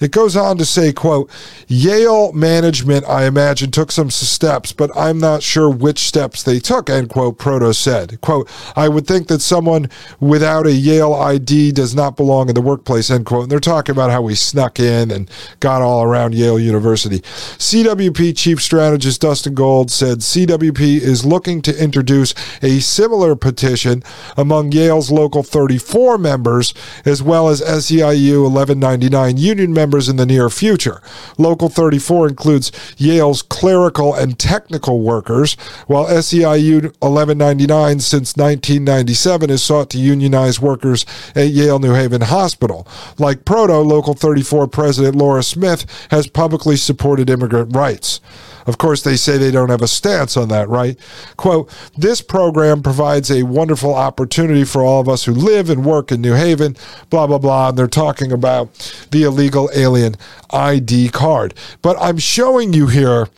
It goes on to say, quote, Yale management, I imagine, took some steps, but I'm not sure which steps they took, end quote, Proto said. Quote, I would think that someone without a Yale ID does not belong in the workplace, end quote. And they're talking about how we snuck in and got all around Yale University. CWP chief strategist Dustin Gold said CWP is looking to introduce a similar petition among Yale's local 34 members, as well as SEIU 1199 union members members in the near future. Local 34 includes Yale's clerical and technical workers, while SEIU 1199 since 1997 has sought to unionize workers at Yale New Haven Hospital. Like Proto, Local 34 President Laura Smith has publicly supported immigrant rights. Of course, they say they don't have a stance on that, right? Quote, this program provides a wonderful opportunity for all of us who live and work in New Haven, blah, blah, blah. And they're talking about the illegal alien ID card. But I'm showing you here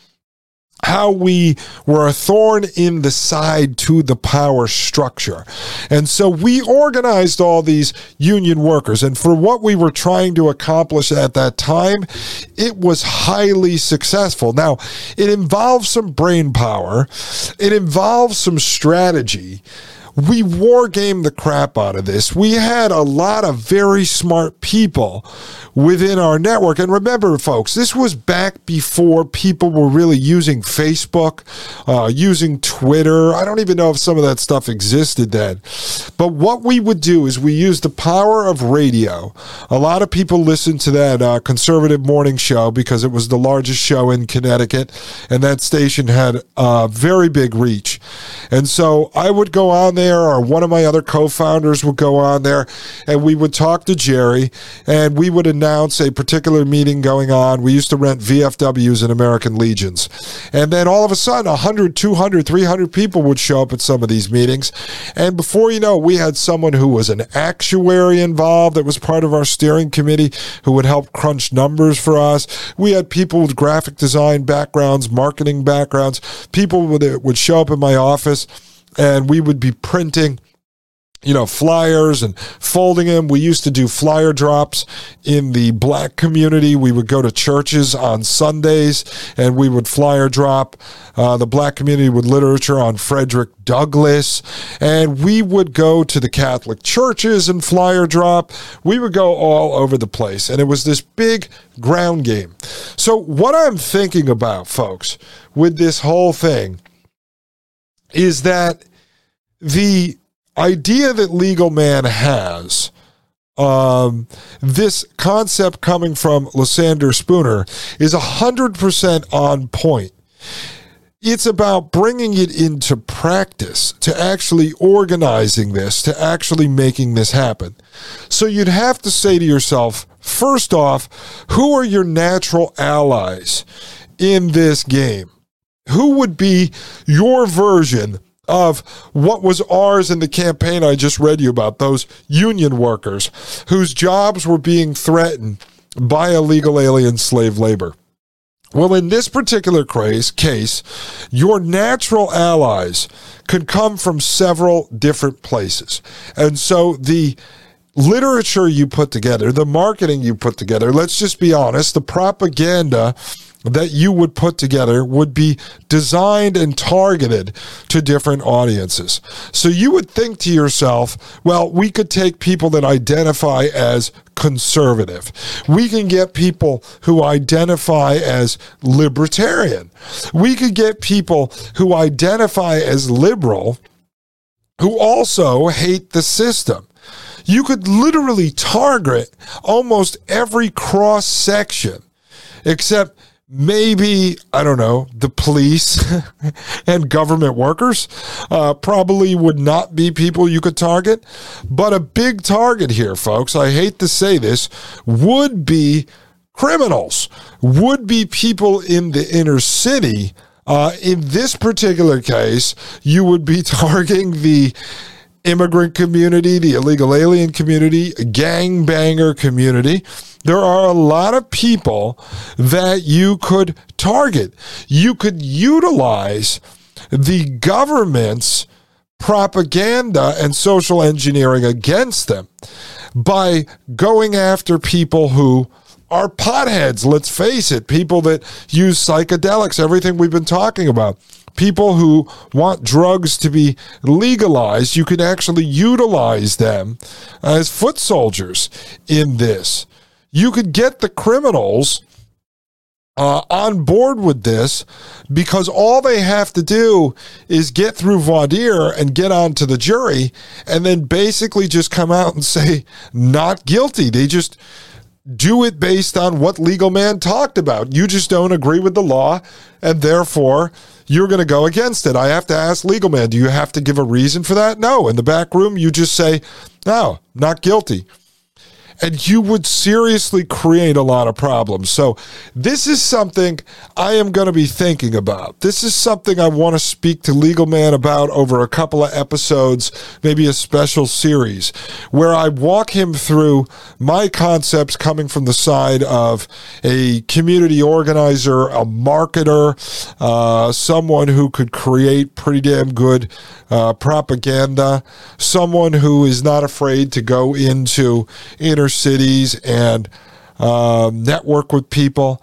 how we were a thorn in the side to the power structure. And so we organized all these union workers. And for what we were trying to accomplish at that time, it was highly successful. Now, it involves some brain power, it involves some strategy we war game the crap out of this. We had a lot of very smart people within our network. And remember, folks, this was back before people were really using Facebook, uh, using Twitter. I don't even know if some of that stuff existed then. But what we would do is we use the power of radio. A lot of people listened to that uh, conservative morning show because it was the largest show in Connecticut, and that station had a very big reach. And so I would go on there or one of my other co founders would go on there, and we would talk to Jerry, and we would announce a particular meeting going on. We used to rent VFWs in American Legions. And then all of a sudden, 100, 200, 300 people would show up at some of these meetings. And before you know, we had someone who was an actuary involved that was part of our steering committee who would help crunch numbers for us. We had people with graphic design backgrounds, marketing backgrounds, people that would show up in my office and we would be printing you know, flyers and folding them. We used to do flyer drops in the black community. We would go to churches on Sundays and we would flyer drop uh, the black community with literature on Frederick Douglass. And we would go to the Catholic churches and flyer drop. We would go all over the place. And it was this big ground game. So, what I'm thinking about, folks, with this whole thing is that the idea that Legal Man has, um, this concept coming from Lysander Spooner, is 100% on point. It's about bringing it into practice, to actually organizing this, to actually making this happen. So you'd have to say to yourself, first off, who are your natural allies in this game? Who would be your version of what was ours in the campaign I just read you about, those union workers whose jobs were being threatened by illegal alien slave labor. Well, in this particular case, your natural allies can come from several different places. And so the literature you put together, the marketing you put together, let's just be honest, the propaganda that you would put together would be designed and targeted to different audiences. So you would think to yourself, well, we could take people that identify as conservative. We can get people who identify as libertarian. We could get people who identify as liberal who also hate the system. You could literally target almost every cross section except maybe I don't know the police and government workers uh, probably would not be people you could target, but a big target here, folks. I hate to say this, would be criminals, would be people in the inner city. Uh, in this particular case, you would be targeting the immigrant community, the illegal alien community, gang banger community. There are a lot of people that you could target. You could utilize the government's propaganda and social engineering against them by going after people who are potheads. Let's face it, people that use psychedelics, everything we've been talking about people who want drugs to be legalized, you can actually utilize them as foot soldiers in this. You could get the criminals uh, on board with this because all they have to do is get through voir and get onto the jury and then basically just come out and say not guilty. They just do it based on what legal man talked about. You just don't agree with the law and therefore you're going to go against it. I have to ask legal man, do you have to give a reason for that? No. In the back room, you just say, no, not guilty and you would seriously create a lot of problems. So, this is something I am going to be thinking about. This is something I want to speak to Legal Man about over a couple of episodes, maybe a special series, where I walk him through my concepts coming from the side of a community organizer, a marketer, uh, someone who could create pretty damn good uh, propaganda, someone who is not afraid to go into inner cities and um, network with people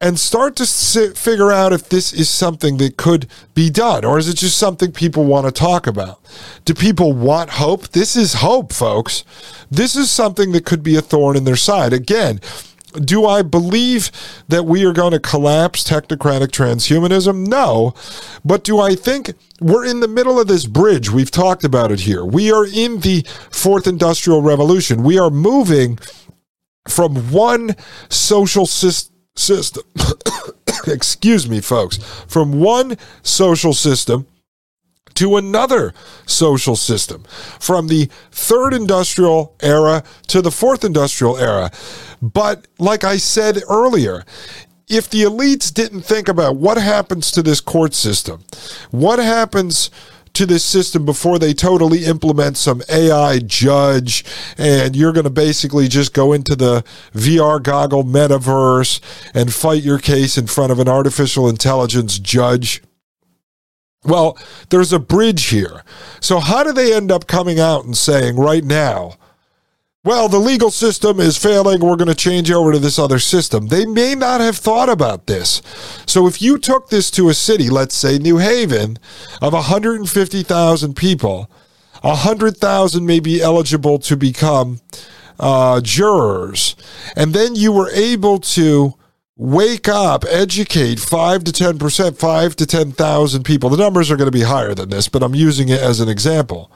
and start to sit, figure out if this is something that could be done or is it just something people want to talk about? Do people want hope? This is hope, folks. This is something that could be a thorn in their side. Again, do I believe that we are going to collapse technocratic transhumanism? No. But do I think we're in the middle of this bridge? We've talked about it here. We are in the fourth industrial revolution. We are moving from one social system excuse me folks from one social system to another social system from the third industrial era to the fourth industrial era. But like I said earlier, if the elites didn't think about what happens to this court system, what happens to this system before they totally implement some AI judge, and you're going to basically just go into the VR goggle metaverse and fight your case in front of an artificial intelligence judge Well, there's a bridge here. So, how do they end up coming out and saying right now, well, the legal system is failing. We're going to change over to this other system. They may not have thought about this. So, if you took this to a city, let's say New Haven, of 150,000 people, 100,000 may be eligible to become uh, jurors, and then you were able to wake up, educate five to ten percent, five to ten thousand people. The numbers are going to be higher than this, but I'm using it as an example.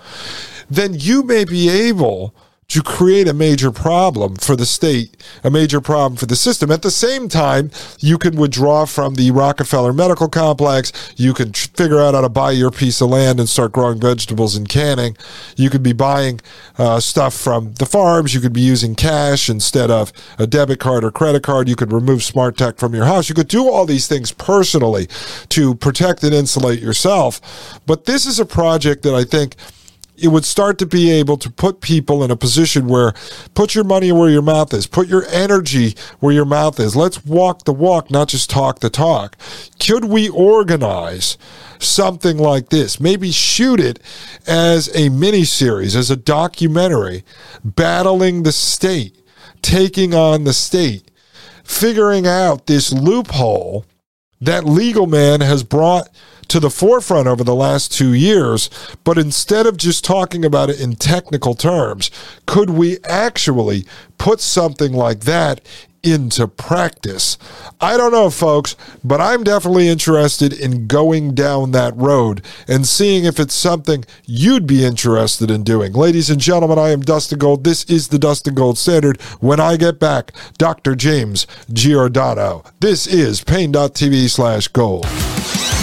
Then you may be able to create a major problem for the state, a major problem for the system. At the same time, you can withdraw from the Rockefeller Medical Complex. You can tr- figure out how to buy your piece of land and start growing vegetables and canning. You could be buying uh, stuff from the farms. You could be using cash instead of a debit card or credit card. You could remove smart tech from your house. You could do all these things personally to protect and insulate yourself. But this is a project that I think it would start to be able to put people in a position where put your money where your mouth is, put your energy where your mouth is. Let's walk the walk, not just talk the talk. Could we organize something like this? Maybe shoot it as a mini series, as a documentary, battling the state, taking on the state, figuring out this loophole that legal man has brought to the forefront over the last two years. But instead of just talking about it in technical terms, could we actually put something like that into practice. I don't know, folks, but I'm definitely interested in going down that road and seeing if it's something you'd be interested in doing. Ladies and gentlemen, I am Dustin Gold. This is the Dustin Gold Standard. When I get back, Dr. James Giordano. This is Paine.tv slash gold.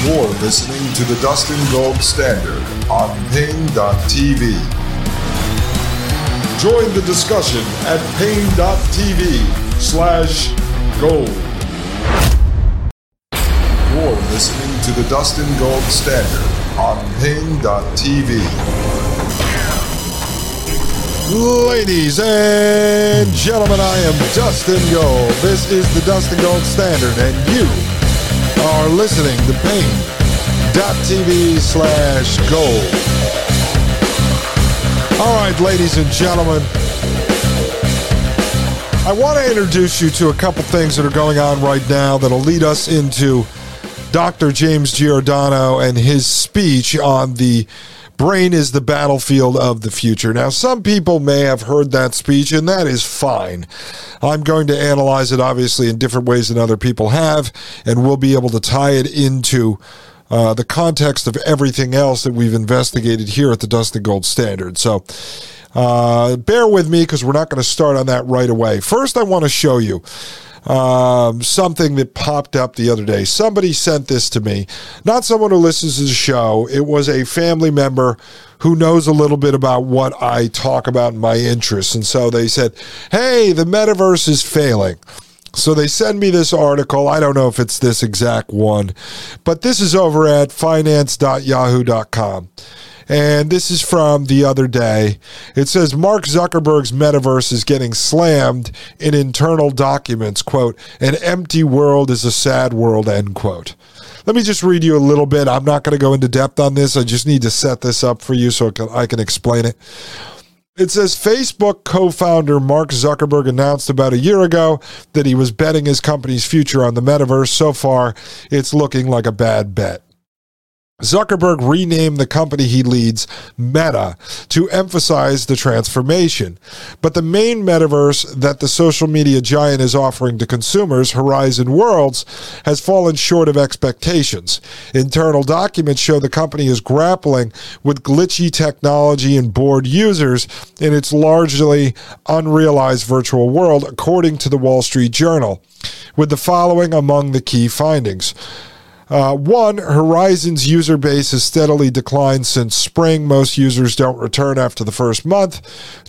You're listening to the Dustin Gold Standard on Paine.tv. Join the discussion at Paine.tv slash gold. You're listening to the Dustin Gold Standard on Paine.tv. Ladies and gentlemen, I am Dustin Gold. This is the Dustin Gold Standard, and you are listening to Paine.tv slash gold. All right, ladies and gentlemen, I want to introduce you to a couple things that are going on right now that'll lead us into Dr. James Giordano and his speech on the brain is the battlefield of the future. Now, some people may have heard that speech, and that is fine. I'm going to analyze it, obviously, in different ways than other people have, and we'll be able to tie it into. Uh, the context of everything else that we've investigated here at the Dustin Gold Standard. So, uh, bear with me because we're not going to start on that right away. First, I want to show you um, something that popped up the other day. Somebody sent this to me, not someone who listens to the show. It was a family member who knows a little bit about what I talk about in my interests. And so they said, Hey, the metaverse is failing. So they send me this article. I don't know if it's this exact one, but this is over at finance.yahoo.com. And this is from the other day. It says Mark Zuckerberg's metaverse is getting slammed in internal documents. Quote, an empty world is a sad world, end quote. Let me just read you a little bit. I'm not going to go into depth on this. I just need to set this up for you so I can explain it. It says Facebook co founder Mark Zuckerberg announced about a year ago that he was betting his company's future on the metaverse. So far, it's looking like a bad bet. Zuckerberg renamed the company he leads Meta to emphasize the transformation. But the main metaverse that the social media giant is offering to consumers, Horizon Worlds, has fallen short of expectations. Internal documents show the company is grappling with glitchy technology and bored users in its largely unrealized virtual world, according to the Wall Street Journal, with the following among the key findings. Uh, one, Horizon's user base has steadily declined since spring. Most users don't return after the first month.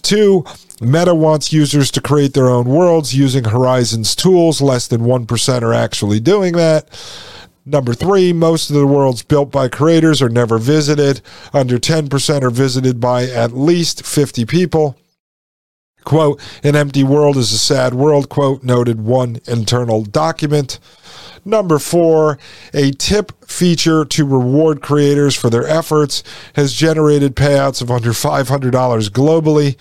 Two, Meta wants users to create their own worlds using Horizon's tools. Less than 1% are actually doing that. Number three, most of the worlds built by creators are never visited. Under 10% are visited by at least 50 people. Quote, an empty world is a sad world, quote, noted one internal document. Number four, a tip feature to reward creators for their efforts has generated payouts of under $500 globally.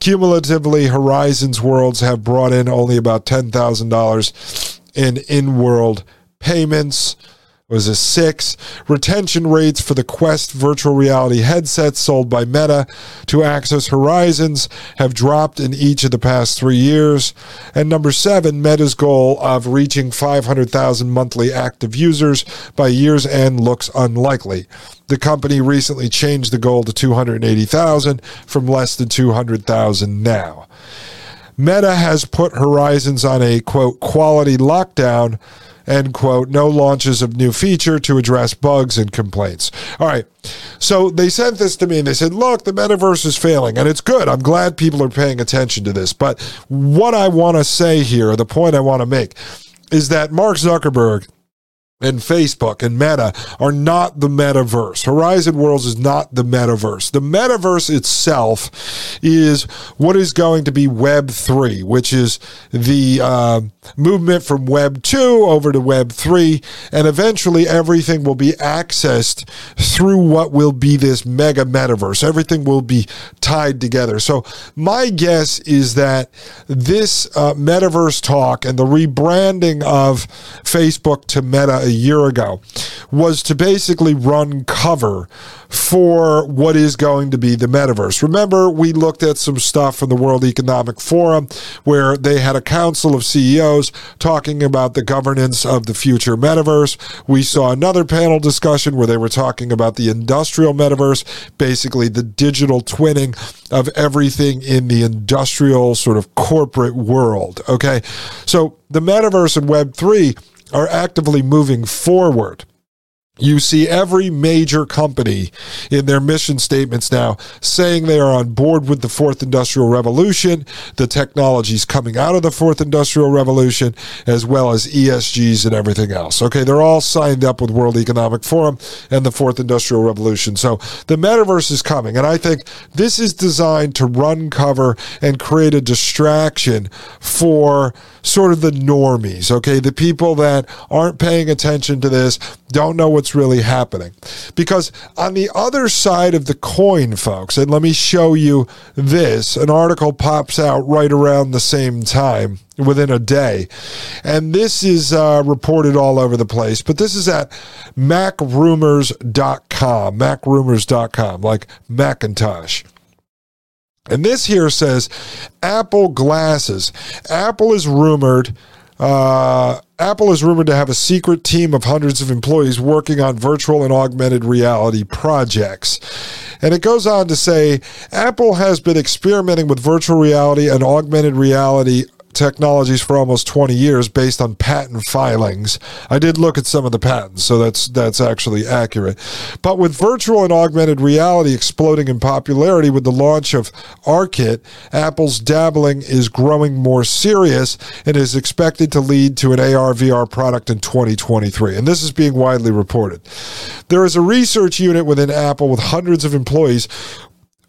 Cumulatively, Horizons Worlds have brought in only about $10,000 in in world payments was a six. Retention rates for the Quest virtual reality headsets sold by Meta to Access Horizons have dropped in each of the past three years. And number seven, Meta's goal of reaching 500,000 monthly active users by year's end looks unlikely. The company recently changed the goal to 280,000 from less than 200,000 now. Meta has put Horizons on a quote quality lockdown end quote, no launches of new feature to address bugs and complaints. All right. So they sent this to me and they said, look, the metaverse is failing. And it's good. I'm glad people are paying attention to this. But what I want to say here, the point I want to make, is that Mark Zuckerberg and Facebook and Meta are not the metaverse. Horizon Worlds is not the metaverse. The metaverse itself is what is going to be Web 3, which is the uh, movement from Web 2 over to Web 3. And eventually everything will be accessed through what will be this mega metaverse. Everything will be tied together. So my guess is that this uh, metaverse talk and the rebranding of Facebook to Meta a year ago was to basically run cover for what is going to be the metaverse. Remember, we looked at some stuff from the World Economic Forum where they had a council of CEOs talking about the governance of the future metaverse. We saw another panel discussion where they were talking about the industrial metaverse, basically the digital twinning of everything in the industrial sort of corporate world. Okay. So the metaverse and Web3 are actively moving forward. You see every major company in their mission statements now saying they are on board with the fourth industrial revolution, the technologies coming out of the fourth industrial revolution, as well as ESGs and everything else. Okay, they're all signed up with World Economic Forum and the fourth industrial revolution. So the metaverse is coming. And I think this is designed to run cover and create a distraction for sort of the normies, okay? The people that aren't paying attention to this, don't know what's really happening. Because on the other side of the coin, folks, and let me show you this, an article pops out right around the same time within a day. And this is uh, reported all over the place, but this is at macrumors.com, macrumors.com, like Macintosh. And this here says Apple glasses. Apple is rumored. Uh, Apple is rumored to have a secret team of hundreds of employees working on virtual and augmented reality projects. And it goes on to say Apple has been experimenting with virtual reality and augmented reality technologies for almost 20 years based on patent filings. I did look at some of the patents, so that's that's actually accurate. But with virtual and augmented reality exploding in popularity with the launch of ARKit, Apple's dabbling is growing more serious and is expected to lead to an AR VR product in 2023. And this is being widely reported. There is a research unit within Apple with hundreds of employees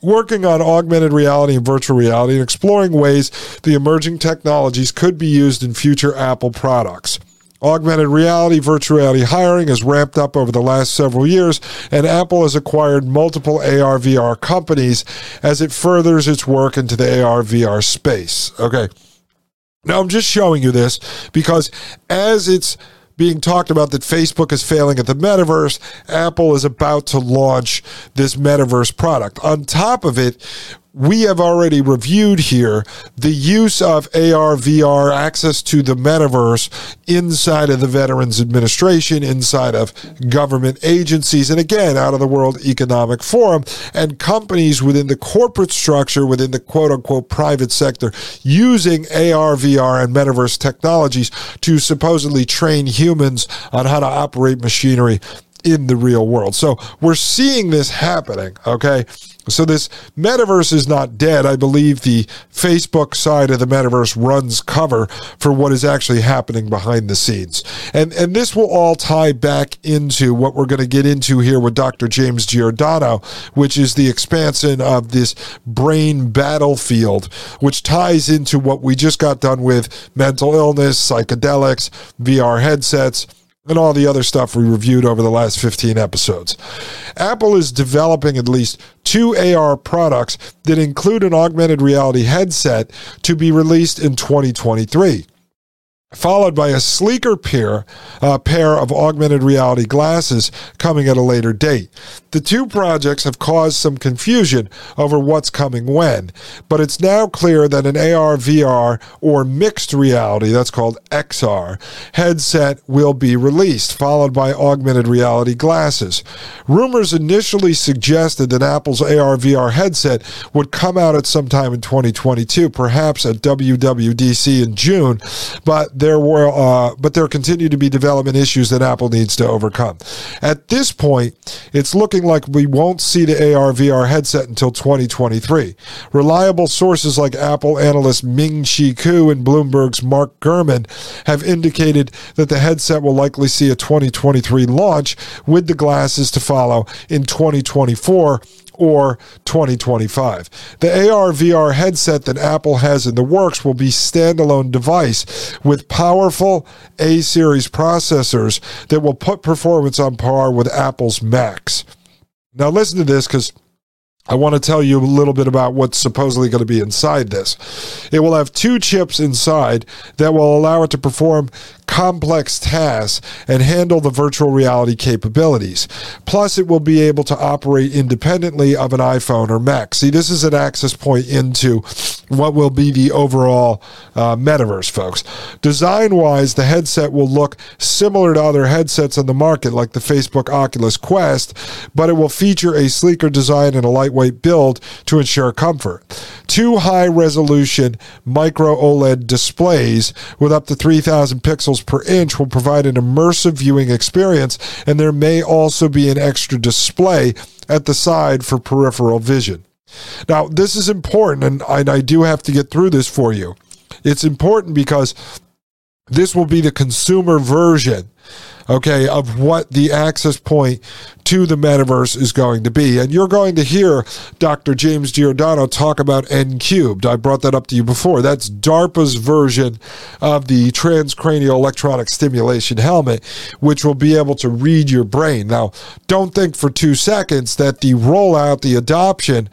working on augmented reality and virtual reality and exploring ways the emerging technologies could be used in future Apple products. Augmented reality, virtual reality hiring has ramped up over the last several years, and Apple has acquired multiple AR VR companies as it furthers its work into the AR VR space. Okay. Now, I'm just showing you this because as it's being talked about that Facebook is failing at the metaverse. Apple is about to launch this metaverse product. On top of it, we have already reviewed here the use of AR, VR, access to the metaverse inside of the Veterans Administration, inside of government agencies, and again, out of the World Economic Forum, and companies within the corporate structure, within the quote unquote private sector, using AR, VR, and metaverse technologies to supposedly train humans on how to operate machinery in the real world. So we're seeing this happening, okay? So this metaverse is not dead. I believe the Facebook side of the metaverse runs cover for what is actually happening behind the scenes. And and this will all tie back into what we're going to get into here with Dr. James Giordano, which is the expansion of this brain battlefield, which ties into what we just got done with mental illness, psychedelics, VR headsets and all the other stuff we reviewed over the last 15 episodes. Apple is developing at least two AR products that include an augmented reality headset to be released in 2023 followed by a sleeker pair, uh, pair of augmented reality glasses coming at a later date. The two projects have caused some confusion over what's coming when, but it's now clear that an AR, VR, or mixed reality, that's called XR, headset will be released, followed by augmented reality glasses. Rumors initially suggested that Apple's AR, VR headset would come out at some time in 2022, perhaps at WWDC in June, but there were, uh, but there continue to be development issues that Apple needs to overcome. At this point, it's looking like we won't see the AR VR headset until 2023. Reliable sources like Apple analyst Ming Chi Kuo and Bloomberg's Mark Gurman have indicated that the headset will likely see a 2023 launch with the glasses to follow in 2024 or 2025. The AR VR headset that Apple has in the works will be standalone device with powerful A series processors that will put performance on par with Apple's Macs. Now listen to this cuz I want to tell you a little bit about what's supposedly going to be inside this. It will have two chips inside that will allow it to perform complex tasks and handle the virtual reality capabilities. Plus, it will be able to operate independently of an iPhone or Mac. See, this is an access point into what will be the overall uh, metaverse, folks. Design wise, the headset will look similar to other headsets on the market, like the Facebook Oculus Quest, but it will feature a sleeker design and a lightweight build to ensure comfort. Two high resolution micro OLED displays with up to 3,000 pixels per inch will provide an immersive viewing experience, and there may also be an extra display at the side for peripheral vision. Now, this is important, and and I do have to get through this for you. It's important because this will be the consumer version okay, of what the access point to the metaverse is going to be. And you're going to hear Dr. James Giordano talk about N cubed. I brought that up to you before. That's DARPA's version of the transcranial electronic stimulation helmet, which will be able to read your brain. Now, don't think for two seconds that the rollout, the adoption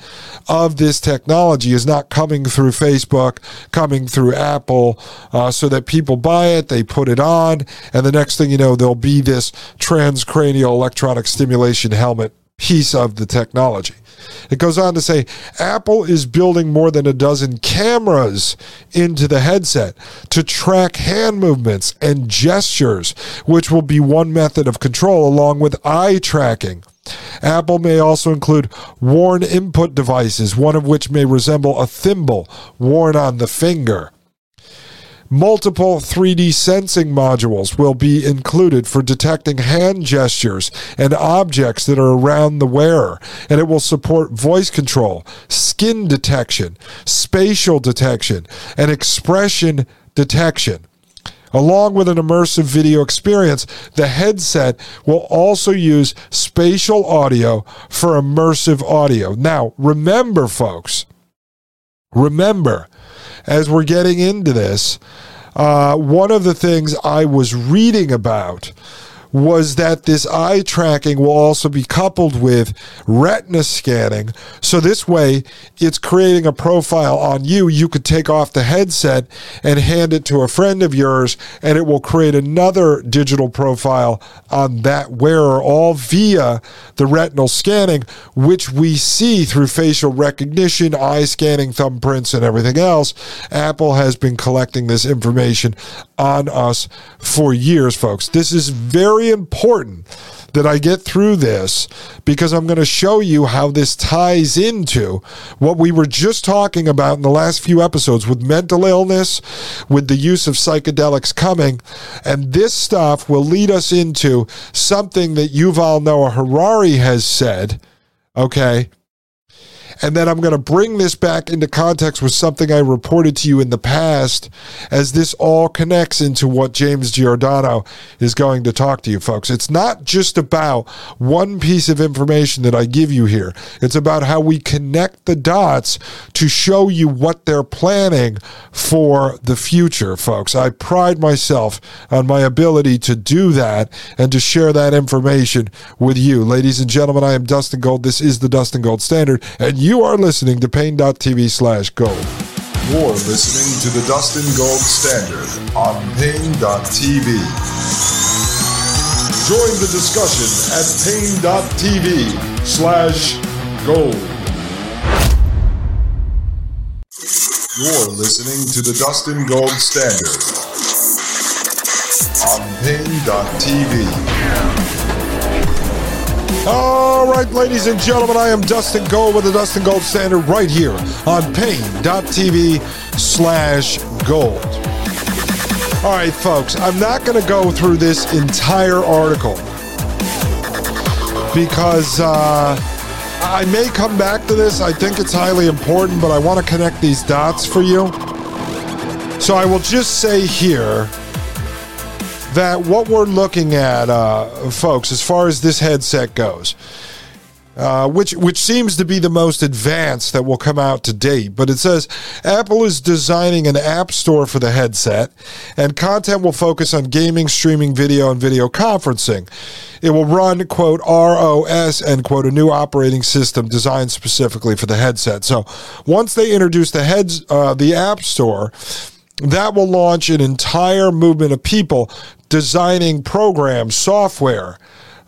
of this technology is not coming through Facebook, coming through Apple, uh, so that people buy it, they put it on, and the next thing you know, there'll be this transcranial electronic stimulation helmet piece of the technology. It goes on to say Apple is building more than a dozen cameras into the headset to track hand movements and gestures, which will be one method of control along with eye tracking. Apple may also include worn input devices, one of which may resemble a thimble worn on the finger. Multiple 3D sensing modules will be included for detecting hand gestures and objects that are around the wearer, and it will support voice control, skin detection, spatial detection, and expression detection. Along with an immersive video experience, the headset will also use spatial audio for immersive audio. Now, remember, folks, remember, as we're getting into this, uh, one of the things I was reading about was that this eye tracking will also be coupled with retina scanning. So this way, it's creating a profile on you. You could take off the headset and hand it to a friend of yours, and it will create another digital profile on that wearer, all via the retinal scanning, which we see through facial recognition, eye scanning, thumbprints, and everything else. Apple has been collecting this information on us for years, folks. This is very important that I get through this because I'm going to show you how this ties into what we were just talking about in the last few episodes with mental illness, with the use of psychedelics coming. And this stuff will lead us into something that Yuval Noah Harari has said, okay? And then I'm going to bring this back into context with something I reported to you in the past, as this all connects into what James Giordano is going to talk to you, folks. It's not just about one piece of information that I give you here, it's about how we connect the dots to show you what they're planning for the future, folks. I pride myself on my ability to do that and to share that information with you. Ladies and gentlemen, I am Dustin Gold. This is the Dustin Gold Standard, and you are listening to Paine.tv slash gold. You're listening to the Dustin Gold Standard on Paine.tv. Join the discussion at Paine.tv slash gold. You're listening to the Dustin Gold Standard on Paine.tv. All right, ladies and gentlemen, I am Dustin Gold with the Dustin Gold Standard right here on Paine.tv slash gold. All right, folks, I'm not going to go through this entire article because uh, I may come back to this. I think it's highly important, but I want to connect these dots for you. So I will just say here that what we're looking at, uh, folks, as far as this headset goes, uh, which which seems to be the most advanced that will come out to date. But it says Apple is designing an app store for the headset, and content will focus on gaming, streaming, video, and video conferencing. It will run quote ROS end quote a new operating system designed specifically for the headset. So once they introduce the heads uh, the app store that will launch an entire movement of people designing programs, software,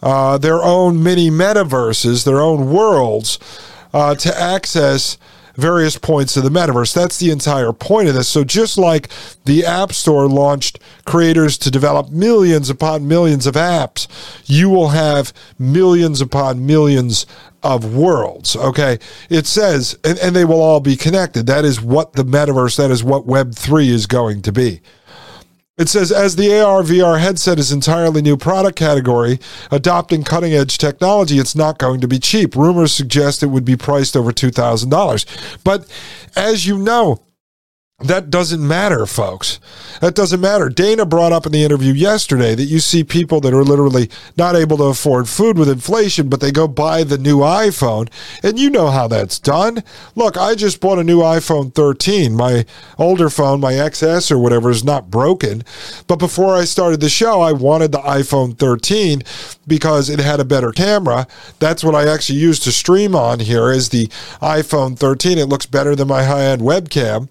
uh, their own mini metaverses, their own worlds uh, to access various points of the metaverse. That's the entire point of this. So, just like the App Store launched creators to develop millions upon millions of apps, you will have millions upon millions of worlds. Okay. It says, and, and they will all be connected. That is what the metaverse, that is what Web3 is going to be. It says, as the AR VR headset is entirely new product category, adopting cutting edge technology, it's not going to be cheap. Rumors suggest it would be priced over $2,000. But as you know, that doesn't matter, folks. That doesn't matter. Dana brought up in the interview yesterday that you see people that are literally not able to afford food with inflation, but they go buy the new iPhone. And you know how that's done. Look, I just bought a new iPhone 13. My older phone, my XS or whatever, is not broken. But before I started the show, I wanted the iPhone 13 because it had a better camera. That's what I actually use to stream on here is the iPhone 13. It looks better than my high-end webcam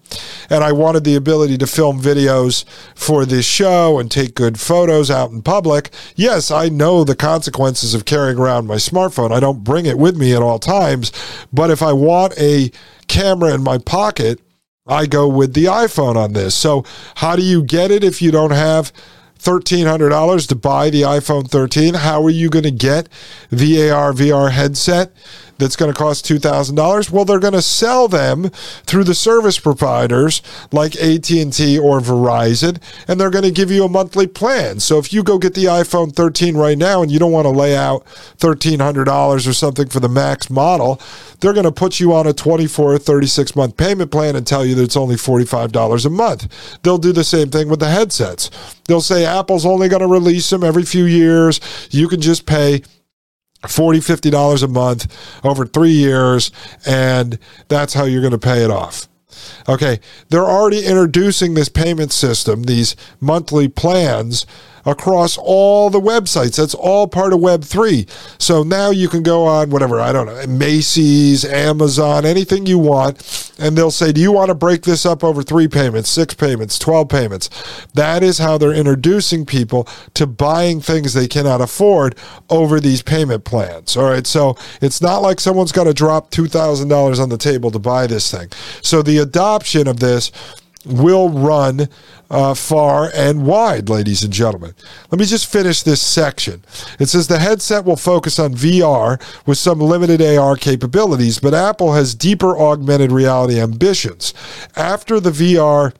and I wanted the ability to film videos for this show and take good photos out in public. Yes, I know the consequences of carrying around my smartphone. I don't bring it with me at all times, but if I want a camera in my pocket, I go with the iPhone on this. So, how do you get it if you don't have $1,300 to buy the iPhone 13? How are you going to get the AR VR headset? That's going to cost $2,000? Well, they're going to sell them through the service providers like AT&T or Verizon and they're going to give you a monthly plan. So if you go get the iPhone 13 right now and you don't want to lay out $1,300 or something for the max model, they're going to put you on a 24 or 36 month payment plan and tell you that it's only $45 a month. They'll do the same thing with the headsets. They'll say Apple's only going to release them every few years. You can just pay 40 50 dollars a month over three years and that's how you're going to pay it off. Okay they're already introducing this payment system these monthly plans across all the websites. That's all part of Web3. So now you can go on whatever, I don't know, Macy's, Amazon, anything you want, and they'll say, Do you want to break this up over three payments, six payments, 12 payments? That is how they're introducing people to buying things they cannot afford over these payment plans. All right. So it's not like someone's got to drop $2,000 on the table to buy this thing. So the adoption of this will run uh, far and wide, ladies and gentlemen. Let me just finish this section. It says the headset will focus on VR with some limited AR capabilities, but Apple has deeper augmented reality ambitions. After the VR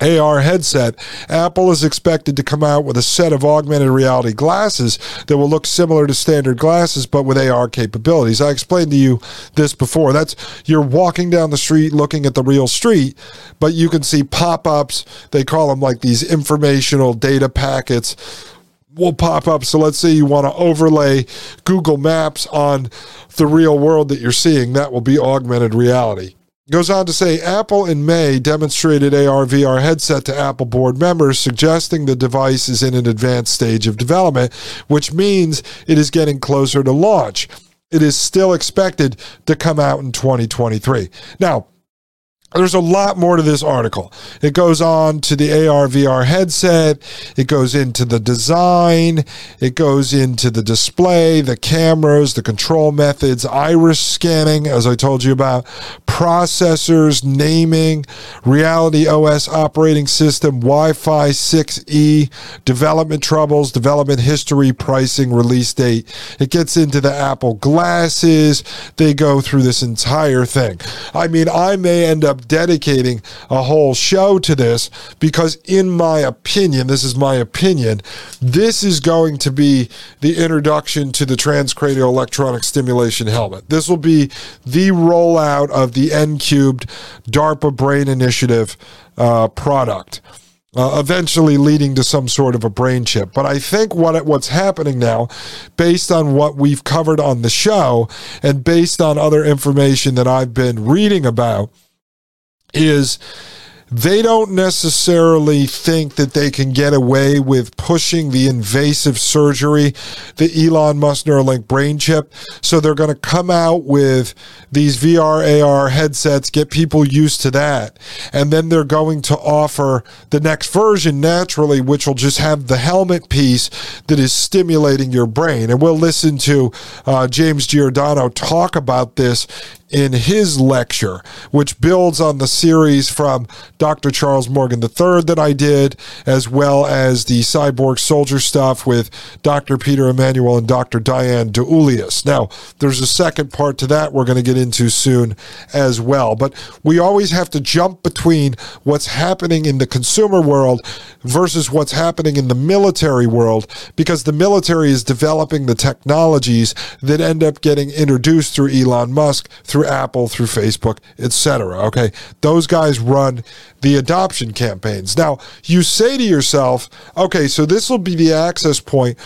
AR headset, Apple is expected to come out with a set of augmented reality glasses that will look similar to standard glasses but with AR capabilities. I explained to you this before. That's you're walking down the street looking at the real street, but you can see pop-ups. They call them like these informational data packets will pop up. So let's say you want to overlay Google Maps on the real world that you're seeing, that will be augmented reality. Goes on to say Apple in May demonstrated AR VR headset to Apple board members, suggesting the device is in an advanced stage of development, which means it is getting closer to launch. It is still expected to come out in 2023. Now, there's a lot more to this article. It goes on to the AR VR headset. It goes into the design. It goes into the display, the cameras, the control methods, iris scanning, as I told you about, processors, naming, Reality OS operating system, Wi Fi 6E, development troubles, development history, pricing, release date. It gets into the Apple glasses. They go through this entire thing. I mean, I may end up dedicating a whole show to this because, in my opinion, this is my opinion, this is going to be the introduction to the transcranial electronic stimulation helmet. This will be the rollout of the N cubed DARPA Brain Initiative uh, product. Uh, eventually leading to some sort of a brain chip. But I think what what's happening now, based on what we've covered on the show, and based on other information that I've been reading about, is they don't necessarily think that they can get away with pushing the invasive surgery, the Elon Musk Neuralink brain chip. So they're going to come out with these VR AR headsets, get people used to that. And then they're going to offer the next version naturally, which will just have the helmet piece that is stimulating your brain. And we'll listen to uh, James Giordano talk about this in his lecture, which builds on the series from Dr. Charles Morgan III that I did, as well as the cyborg soldier stuff with Dr. Peter Emanuel and Dr. Diane DiEuliis. Now, there's a second part to that we're going to get into soon as well, but we always have to jump between what's happening in the consumer world versus what's happening in the military world because the military is developing the technologies that end up getting introduced through Elon Musk through Apple, through Facebook, etc. Okay, those guys run the adoption campaigns. Now, you say to yourself, okay, so this will be the access point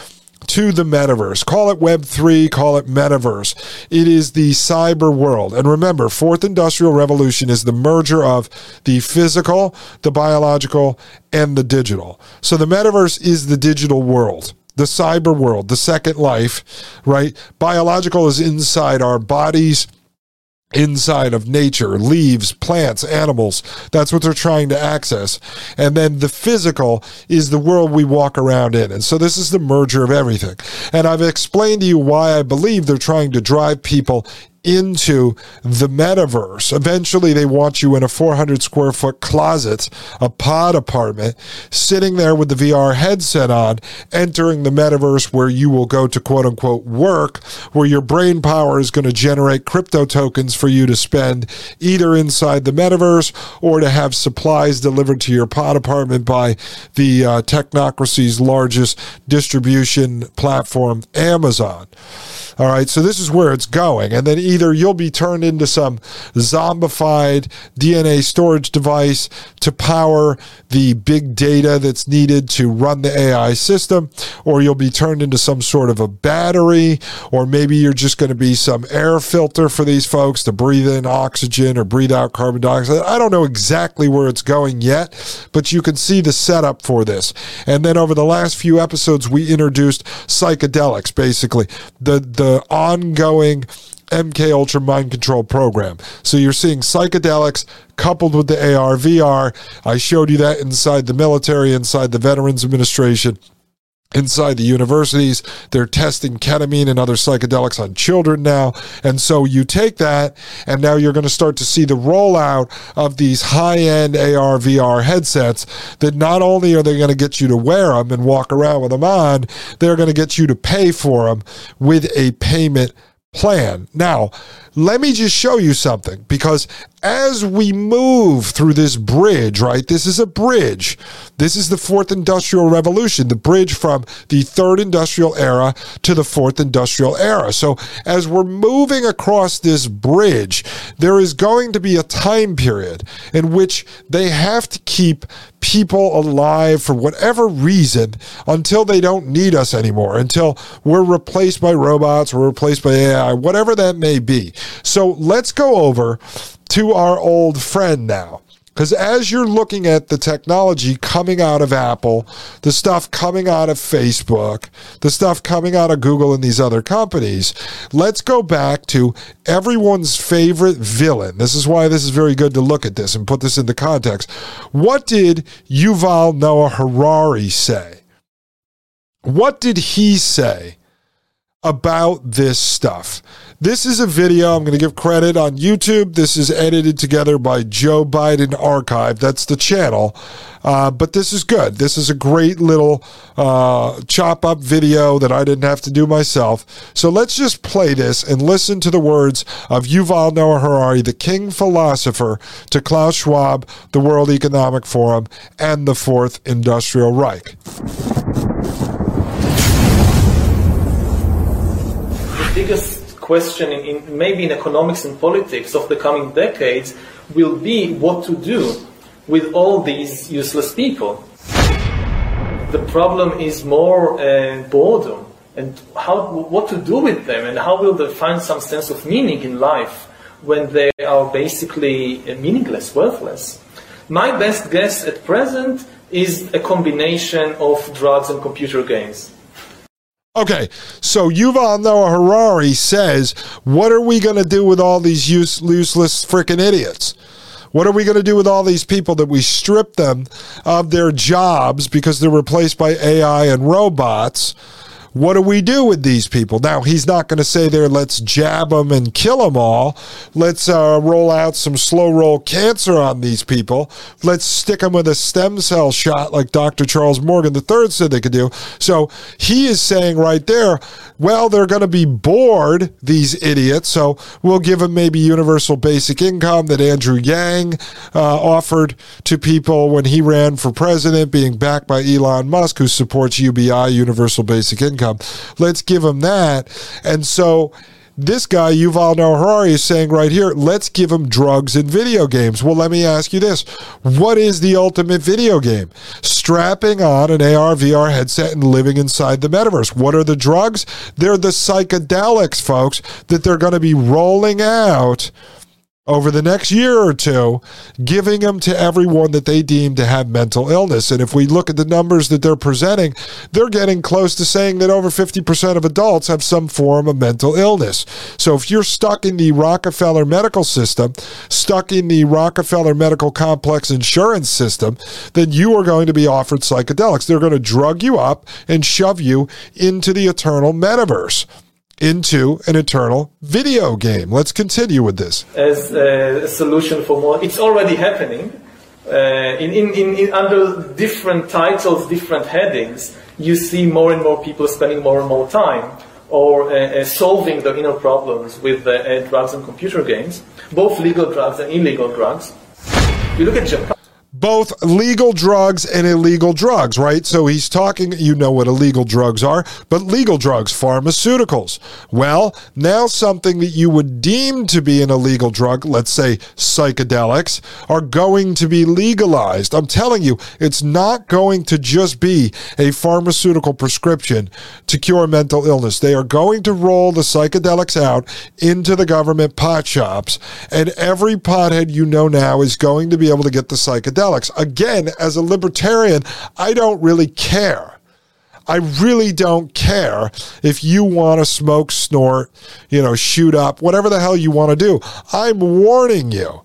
to the metaverse. Call it Web3, call it metaverse. It is the cyber world. And remember, fourth industrial revolution is the merger of the physical, the biological, and the digital. So the metaverse is the digital world the cyber world, the second life, right? Biological is inside our bodies inside of nature, leaves, plants, animals. That's what they're trying to access. And then the physical is the world we walk around in. And so this is the merger of everything. And I've explained to you why I believe they're trying to drive people into the metaverse. Eventually, they want you in a 400 square foot closet, a pod apartment, sitting there with the VR headset on, entering the metaverse where you will go to quote unquote work, where your brain power is going to generate crypto tokens for you to spend either inside the metaverse or to have supplies delivered to your pod apartment by the uh, technocracy's largest distribution platform, Amazon. All right, so this is where it's going. And then either you'll be turned into some zombified DNA storage device to power the big data that's needed to run the AI system, or you'll be turned into some sort of a battery, or maybe you're just going to be some air filter for these folks to breathe in oxygen or breathe out carbon dioxide. I don't know exactly where it's going yet, but you can see the setup for this. And then over the last few episodes, we introduced psychedelics, basically the the ongoing MK Ultra mind control program. So you're seeing psychedelics coupled with the AR VR. I showed you that inside the military, inside the Veterans Administration. inside the universities. They're testing ketamine and other psychedelics on children now. And so you take that, and now you're going to start to see the rollout of these high end AR, VR headsets that not only are they going to get you to wear them and walk around with them on, they're going to get you to pay for them with a payment plan. Now, let me just show you something because as we move through this bridge, right? This is a bridge. This is the fourth industrial revolution, the bridge from the third industrial era to the fourth industrial era. So as we're moving across this bridge, there is going to be a time period in which they have to keep people alive for whatever reason until they don't need us anymore, until we're replaced by robots, we're replaced by AI, whatever that may be. So let's go over to our old friend now. Because as you're looking at the technology coming out of Apple, the stuff coming out of Facebook, the stuff coming out of Google and these other companies, let's go back to everyone's favorite villain. This is why this is very good to look at this and put this into context. What did Yuval Noah Harari say? What did he say about this stuff? This is a video. I'm going to give credit on YouTube. This is edited together by Joe Biden Archive. That's the channel. Uh, but this is good. This is a great little uh, chop up video that I didn't have to do myself. So let's just play this and listen to the words of Yuval Noah Harari, the king philosopher, to Klaus Schwab, the World Economic Forum, and the Fourth Industrial Reich. Question in, maybe in economics and politics of the coming decades will be what to do with all these useless people. The problem is more uh, boredom and how, what to do with them and how will they find some sense of meaning in life when they are basically uh, meaningless, worthless. My best guess at present is a combination of drugs and computer games. Okay, so Yuval Noah Harari says, What are we going to do with all these use, useless freaking idiots? What are we going to do with all these people that we strip them of their jobs because they're replaced by AI and robots? What do we do with these people? Now, he's not going to say there, let's jab them and kill them all. Let's uh, roll out some slow roll cancer on these people. Let's stick them with a stem cell shot like Dr. Charles Morgan III said they could do. So he is saying right there, well, they're going to be bored, these idiots. So we'll give them maybe universal basic income that Andrew Yang uh, offered to people when he ran for president, being backed by Elon Musk, who supports UBI, universal basic income income. Let's give them that. And so this guy, Yuval Noah Harari, is saying right here, let's give him drugs and video games. Well, let me ask you this. What is the ultimate video game? Strapping on an AR, VR headset and living inside the metaverse. What are the drugs? They're the psychedelics, folks, that they're going to be rolling out over the next year or two, giving them to everyone that they deem to have mental illness. And if we look at the numbers that they're presenting, they're getting close to saying that over 50% of adults have some form of mental illness. So if you're stuck in the Rockefeller medical system, stuck in the Rockefeller medical complex insurance system, then you are going to be offered psychedelics. They're going to drug you up and shove you into the eternal metaverse into an eternal video game. Let's continue with this. As a solution for more, it's already happening. Uh, in, in, in, under different titles, different headings, you see more and more people spending more and more time or uh, uh, solving their inner problems with uh, drugs and computer games, both legal drugs and illegal drugs. You look at Japan both legal drugs and illegal drugs, right? So he's talking, you know what illegal drugs are, but legal drugs, pharmaceuticals. Well, now something that you would deem to be an illegal drug, let's say psychedelics, are going to be legalized. I'm telling you, it's not going to just be a pharmaceutical prescription to cure mental illness. They are going to roll the psychedelics out into the government pot shops, and every pothead you know now is going to be able to get the psychedelics psychedelics. Again, as a libertarian, I don't really care. I really don't care if you want to smoke, snort, you know, shoot up, whatever the hell you want to do. I'm warning you.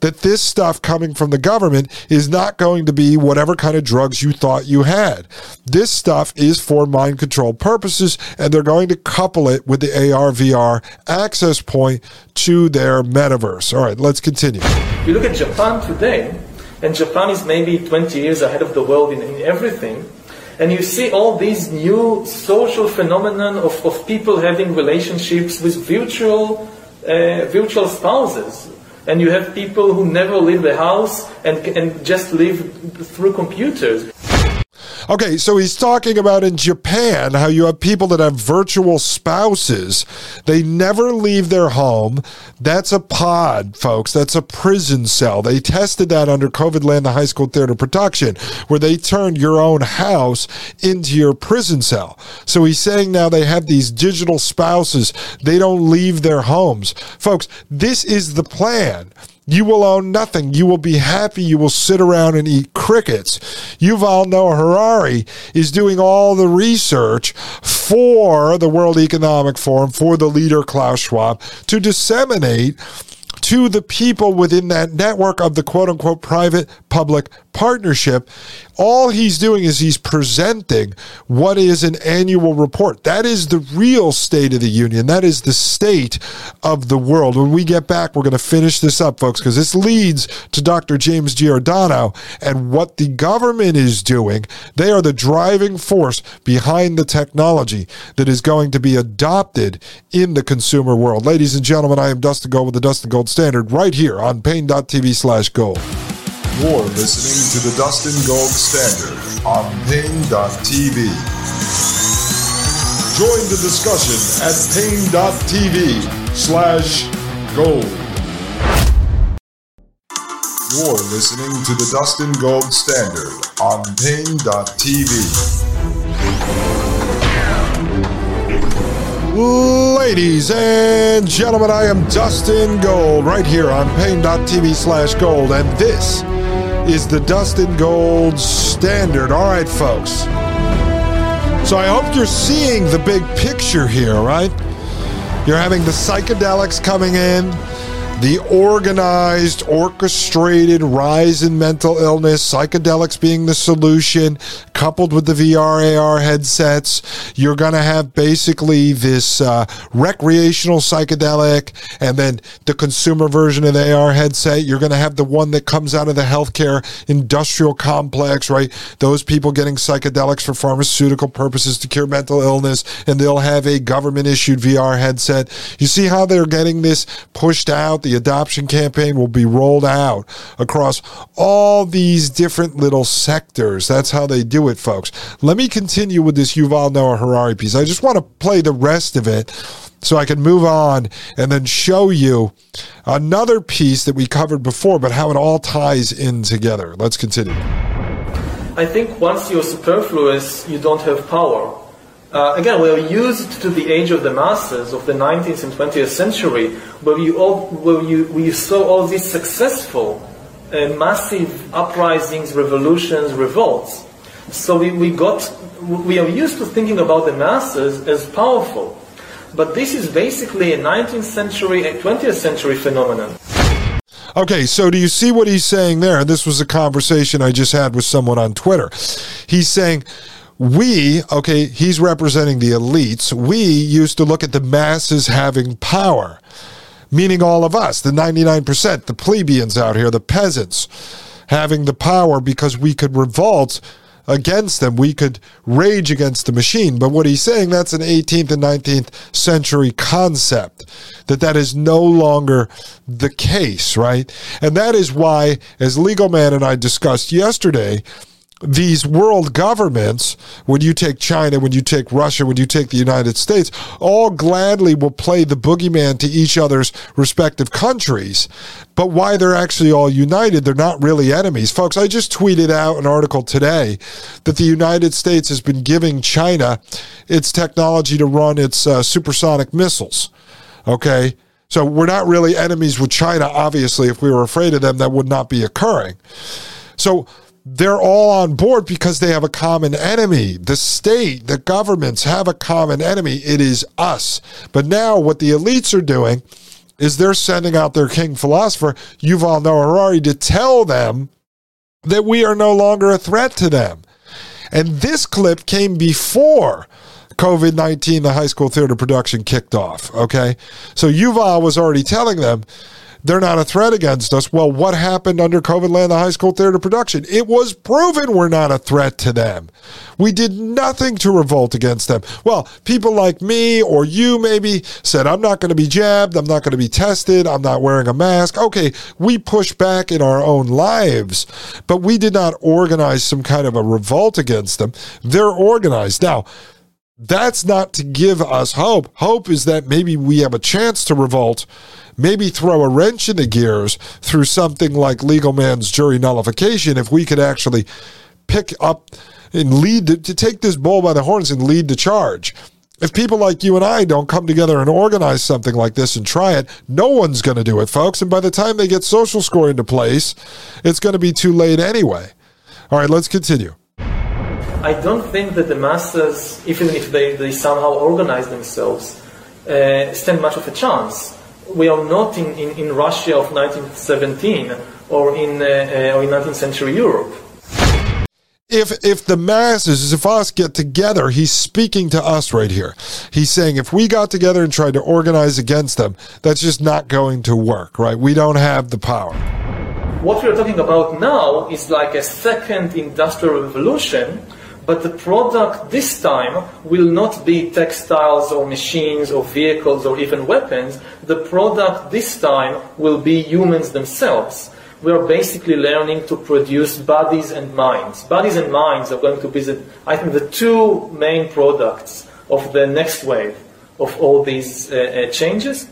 that this stuff coming from the government is not going to be whatever kind of drugs you thought you had. This stuff is for mind control purposes, and they're going to couple it with the AR VR access point to their metaverse. All right, let's continue. If You look at Japan today, and Japan is maybe 20 years ahead of the world in, in everything. And you see all these new social phenomenon of, of people having relationships with virtual, uh, virtual spouses and you have people who never leave the house and, and just live through computers. Okay, so he's talking about in Japan how you have people that have virtual spouses. They never leave their home. That's a pod, folks. That's a prison cell. They tested that under COVID land, the high school theater production, where they turned your own house into your prison cell. So he's saying now they have these digital spouses. They don't leave their homes. Folks, this is the plan. You will own nothing. You will be happy. You will sit around and eat crickets. Yuval Noah Harari is doing all the research for the World Economic Forum, for the leader Klaus Schwab, to disseminate to the people within that network of the quote unquote private public partnership. All he's doing is he's presenting what is an annual report. That is the real state of the union. That is the state of the world. When we get back, we're going to finish this up, folks, because this leads to Dr. James Giordano and what the government is doing. They are the driving force behind the technology that is going to be adopted in the consumer world. Ladies and gentlemen, I am Dustin Gold with the Dustin Gold Standard right here on Paine.tv slash gold. You're listening to the Dustin Gold Standard on Paine.tv. Join the discussion at Paine.tv slash gold. You're listening to the Dustin Gold Standard on Paine.tv. Ladies and gentlemen, I am Dustin Gold right here on Paine.tv slash gold, and this is the Dustin Gold Standard. All right, folks. So I hope you're seeing the big picture here, right? You're having the psychedelics coming in, the organized, orchestrated rise in mental illness, psychedelics being the solution, coupled with the VR AR headsets. You're going to have basically this uh, recreational psychedelic and then the consumer version of the AR headset. You're going to have the one that comes out of the healthcare industrial complex, right? Those people getting psychedelics for pharmaceutical purposes to cure mental illness, and they'll have a government issued VR headset. You see how they're getting this pushed out? The adoption campaign will be rolled out across all these different little sectors. That's how they do it, folks. Let me continue with this Yuval Noah Harari piece. I just want to play the rest of it so I can move on and then show you another piece that we covered before, but how it all ties in together. Let's continue. I think once you're superfluous, you don't have power. Uh, again, we are used to the age of the masses of the 19th and 20th century, where you, all, where you, saw all these successful uh, massive uprisings, revolutions, revolts. So we, we got, we are used to thinking about the masses as powerful. But this is basically a 19th century and 20th century phenomenon. Okay, so do you see what he's saying there? This was a conversation I just had with someone on Twitter. He's saying, we, okay, he's representing the elites. We used to look at the masses having power, meaning all of us, the 99%, the plebeians out here, the peasants, having the power because we could revolt against them. We could rage against the machine. But what he's saying, that's an 18th and 19th century concept, that that is no longer the case, right? And that is why, as Legal Man and I discussed yesterday, these world governments, when you take China, when you take Russia, when you take the United States, all gladly will play the boogeyman to each other's respective countries. But why they're actually all united, they're not really enemies. Folks, I just tweeted out an article today that the United States has been giving China its technology to run its uh, supersonic missiles. Okay? So we're not really enemies with China, obviously. If we were afraid of them, that would not be occurring. So, they're all on board because they have a common enemy. The state, the governments have a common enemy. It is us. But now, what the elites are doing is they're sending out their king philosopher, Yuval Noah Harari, to tell them that we are no longer a threat to them. And this clip came before COVID 19, the high school theater production kicked off. Okay. So Yuval was already telling them they're not a threat against us. Well, what happened under COVID land, the high school theater production? It was proven we're not a threat to them. We did nothing to revolt against them. Well, people like me or you maybe said, I'm not going to be jabbed. I'm not going to be tested. I'm not wearing a mask. Okay, we push back in our own lives, but we did not organize some kind of a revolt against them. They're organized. Now, that's not to give us hope. Hope is that maybe we have a chance to revolt maybe throw a wrench in the gears through something like legal man's jury nullification if we could actually pick up and lead to, to take this bull by the horns and lead the charge. If people like you and I don't come together and organize something like this and try it, no one's going to do it, folks. And by the time they get social score into place, it's going to be too late anyway. All right, let's continue. I don't think that the masses, even if they, they somehow organize themselves, uh, stand much of a chance we are not in, in, in Russia of 1917 or in, uh, uh, or in 19th century Europe. If if the masses, if us get together, he's speaking to us right here. He's saying if we got together and tried to organize against them, that's just not going to work, right? We don't have the power. What we're talking about now is like a second industrial revolution but the product this time will not be textiles or machines or vehicles or even weapons. The product this time will be humans themselves. We are basically learning to produce bodies and minds. Bodies and minds are going to be, the, I think, the two main products of the next wave of all these uh, uh, changes.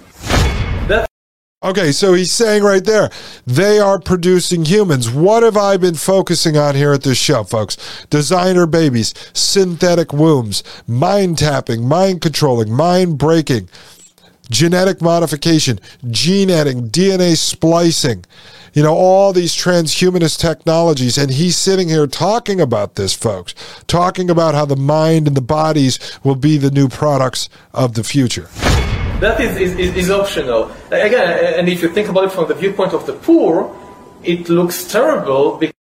Okay, so he's saying right there, they are producing humans. What have I been focusing on here at this show, folks? Designer babies, synthetic wombs, mind tapping, mind controlling, mind breaking, genetic modification, gene editing, DNA splicing, you know, all these transhumanist technologies. And he's sitting here talking about this, folks, talking about how the mind and the bodies will be the new products of the future that is, is, is optional. Again, and if you think about it from the viewpoint of the poor, it looks terrible because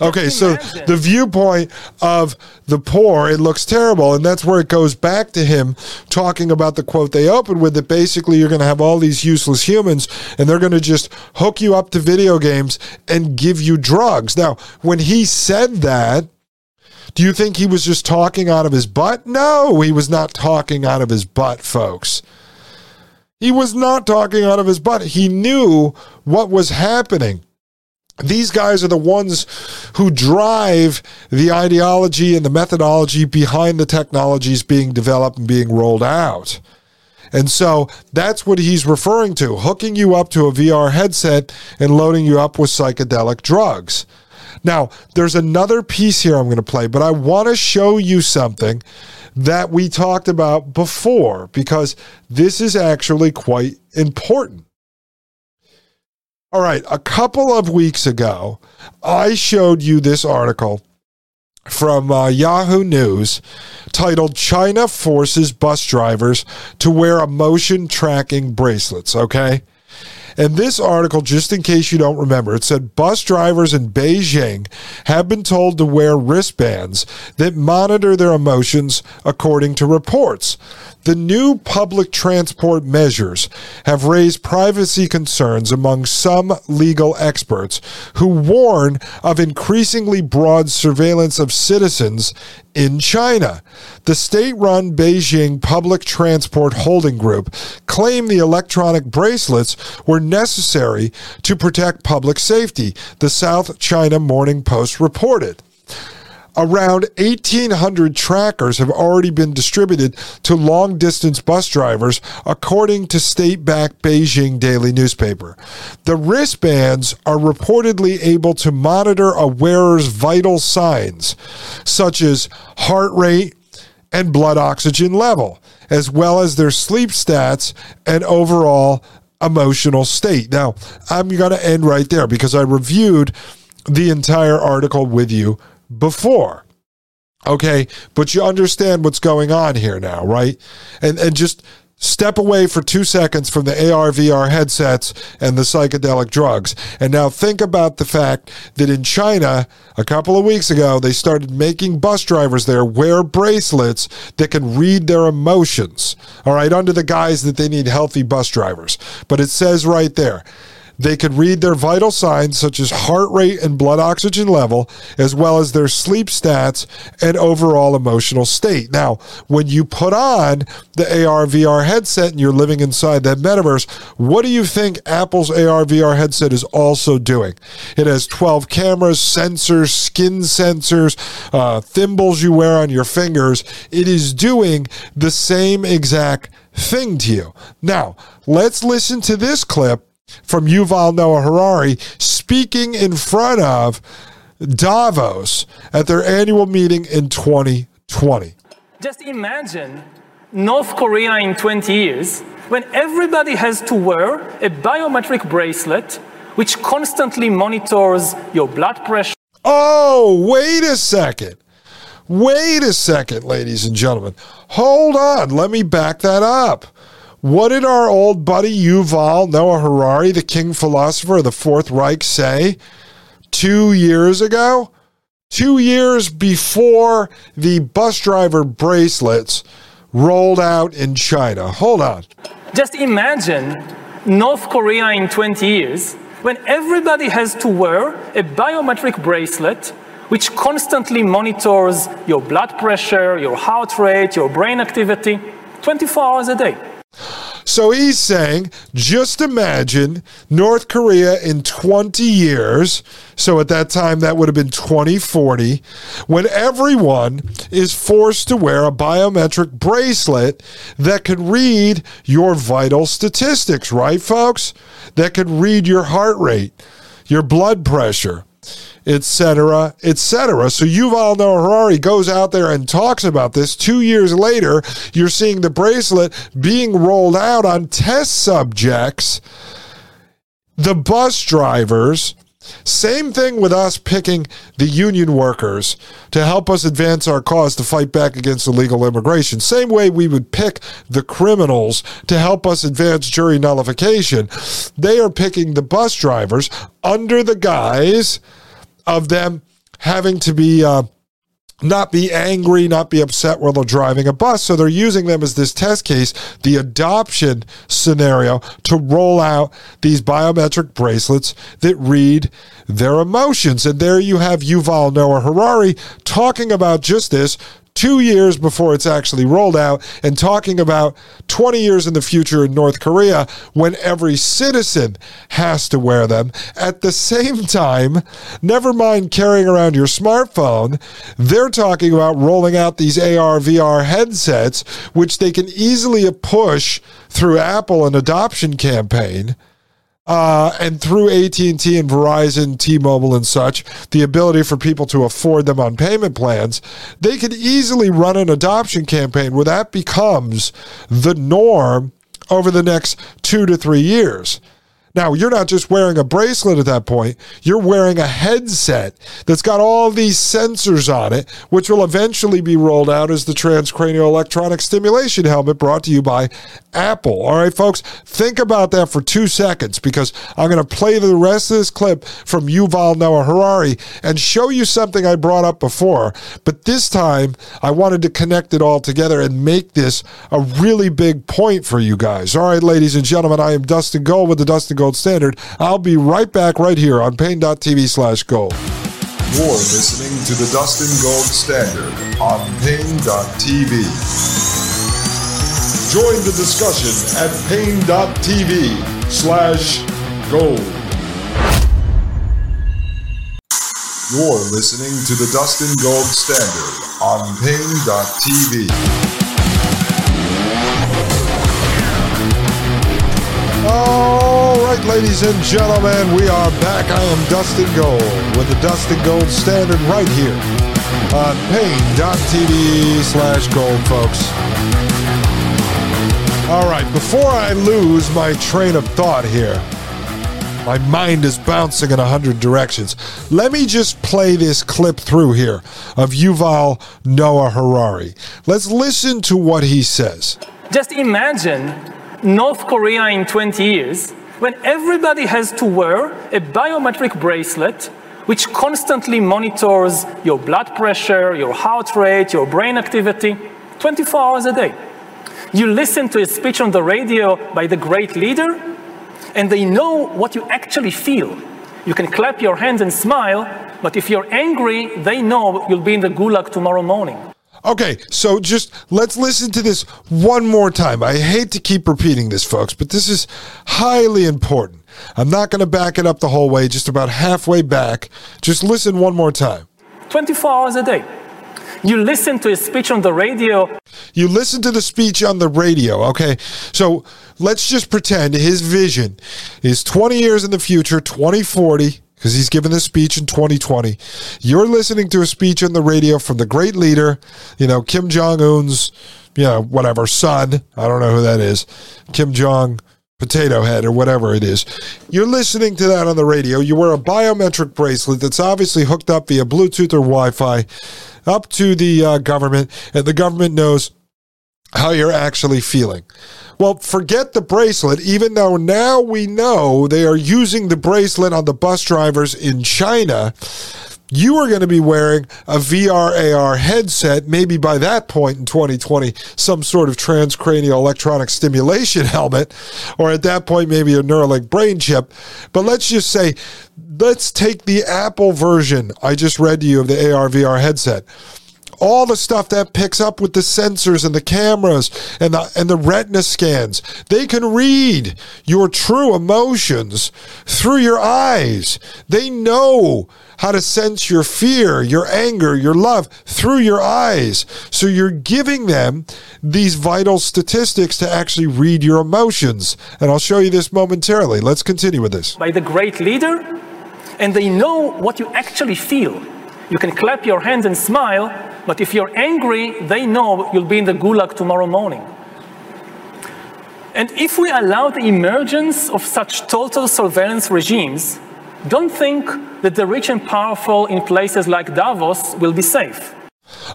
Okay, so the viewpoint of the poor, it looks terrible. And that's where it goes back to him talking about the quote they opened with that basically you're going to have all these useless humans and they're going to just hook you up to video games and give you drugs. Now, when he said that, do you think he was just talking out of his butt? No, he was not talking out of his butt, folks. He was not talking out of his butt. He knew what was happening. These guys are the ones who drive the ideology and the methodology behind the technologies being developed and being rolled out. And so that's what he's referring to hooking you up to a VR headset and loading you up with psychedelic drugs. Now, there's another piece here I'm going to play, but I want to show you something that we talked about before because this is actually quite important. All right, a couple of weeks ago, I showed you this article from uh, Yahoo News titled China Forces Bus Drivers to Wear Emotion Tracking Bracelets, okay? And this article, just in case you don't remember, it said bus drivers in Beijing have been told to wear wristbands that monitor their emotions according to reports. The new public transport measures have raised privacy concerns among some legal experts who warn of increasingly broad surveillance of citizens in China. The state run Beijing Public Transport Holding Group claimed the electronic bracelets were necessary to protect public safety, the South China Morning Post reported. Around 1,800 trackers have already been distributed to long distance bus drivers, according to state backed Beijing daily newspaper. The wristbands are reportedly able to monitor a wearer's vital signs, such as heart rate and blood oxygen level, as well as their sleep stats and overall emotional state. Now, I'm going to end right there because I reviewed the entire article with you before. Okay, but you understand what's going on here now, right? And and just step away for two seconds from the AR VR headsets and the psychedelic drugs. And now think about the fact that in China, a couple of weeks ago, they started making bus drivers there wear bracelets that can read their emotions. All right, under the guise that they need healthy bus drivers. But it says right there, they could read their vital signs such as heart rate and blood oxygen level, as well as their sleep stats and overall emotional state. Now, when you put on the AR VR headset and you're living inside that metaverse, what do you think Apple's AR VR headset is also doing? It has 12 cameras, sensors, skin sensors, uh, thimbles you wear on your fingers. It is doing the same exact thing to you. Now, let's listen to this clip from Yuval Noah Harari speaking in front of Davos at their annual meeting in 2020. Just imagine North Korea in 20 years when everybody has to wear a biometric bracelet which constantly monitors your blood pressure. Oh, wait a second. Wait a second, ladies and gentlemen. Hold on. Let me back that up. What did our old buddy Yuval Noah Harari, the king philosopher of the Fourth Reich, say two years ago? Two years before the bus driver bracelets rolled out in China. Hold on. Just imagine North Korea in 20 years when everybody has to wear a biometric bracelet which constantly monitors your blood pressure, your heart rate, your brain activity 24 hours a day. So he's saying, just imagine North Korea in 20 years. So at that time, that would have been 2040, when everyone is forced to wear a biometric bracelet that could read your vital statistics, right, folks? That could read your heart rate, your blood pressure, etc., etc. So Yuval Noah Harari goes out there and talks about this. Two years later, you're seeing the bracelet being rolled out on test subjects. The bus drivers, same thing with us picking the union workers to help us advance our cause to fight back against illegal immigration. Same way we would pick the criminals to help us advance jury nullification. They are picking the bus drivers under the guise of them having to be uh, not be angry, not be upset while they're driving a bus. So they're using them as this test case, the adoption scenario, to roll out these biometric bracelets that read their emotions. And there you have Yuval Noah Harari talking about just this two years before it's actually rolled out and talking about 20 years in the future in North Korea when every citizen has to wear them. At the same time, never mind carrying around your smartphone, they're talking about rolling out these AR VR headsets, which they can easily push through Apple an adoption campaign uh, and through AT&T and Verizon, T-Mobile and such, the ability for people to afford them on payment plans, they could easily run an adoption campaign where that becomes the norm over the next two to three years. Now, you're not just wearing a bracelet at that point, you're wearing a headset that's got all these sensors on it, which will eventually be rolled out as the transcranial electronic stimulation helmet brought to you by Apple. All right, folks, think about that for two seconds because I'm going to play the rest of this clip from Yuval Noah Harari and show you something I brought up before. But this time, I wanted to connect it all together and make this a really big point for you guys. All right, ladies and gentlemen, I am Dustin Gold with the Dustin Gold Standard. I'll be right back right here on Paine.tv slash gold. You're listening to the Dustin Gold Standard on Paine.tv. Join the discussion at Paine.tv slash gold. You're listening to the Dustin Gold Standard on Paine.tv. All oh, right, ladies and gentlemen, we are back. I am Dustin Gold with the Dustin Gold Standard right here on Paine.tv slash gold, folks. All right, before I lose my train of thought here, my mind is bouncing in a hundred directions. Let me just play this clip through here of Yuval Noah Harari. Let's listen to what he says. Just imagine North Korea in 20 years when everybody has to wear a biometric bracelet which constantly monitors your blood pressure, your heart rate, your brain activity 24 hours a day. You listen to a speech on the radio by the great leader, and they know what you actually feel. You can clap your hands and smile, but if you're angry, they know you'll be in the gulag tomorrow morning. Okay, so just let's listen to this one more time. I hate to keep repeating this, folks, but this is highly important. I'm not going to back it up the whole way, just about halfway back. Just listen one more time. 24 hours a day. You listen to a speech on the radio. You listen to the speech on the radio, okay? So let's just pretend his vision is 20 years in the future, 2040 because he's given this speech in 2020. You're listening to a speech on the radio from the great leader, you know, Kim Jong Un's, you know, whatever, son. I don't know who that is. Kim Jong Potato Head or whatever it is. You're listening to that on the radio. You wear a biometric bracelet that's obviously hooked up via Bluetooth or Wi Fi up to the uh, government, and the government knows how you're actually feeling. Well, forget the bracelet, even though now we know they are using the bracelet on the bus drivers in China. You are going to be wearing a VR AR headset, maybe by that point in 2020, some sort of transcranial electronic stimulation helmet, or at that point, maybe a Neuralink brain chip. But let's just say, let's take the Apple version I just read to you of the AR VR headset all the stuff that picks up with the sensors and the cameras and the and the retina scans. They can read your true emotions through your eyes. They know how to sense your fear, your anger, your love through your eyes. So you're giving them these vital statistics to actually read your emotions. And I'll show you this momentarily. Let's continue with this. By the great leader, and they know what you actually feel. You can clap your hands and smile, but if you're angry, they know you'll be in the gulag tomorrow morning. And if we allow the emergence of such total surveillance regimes, don't think that the rich and powerful in places like Davos will be safe.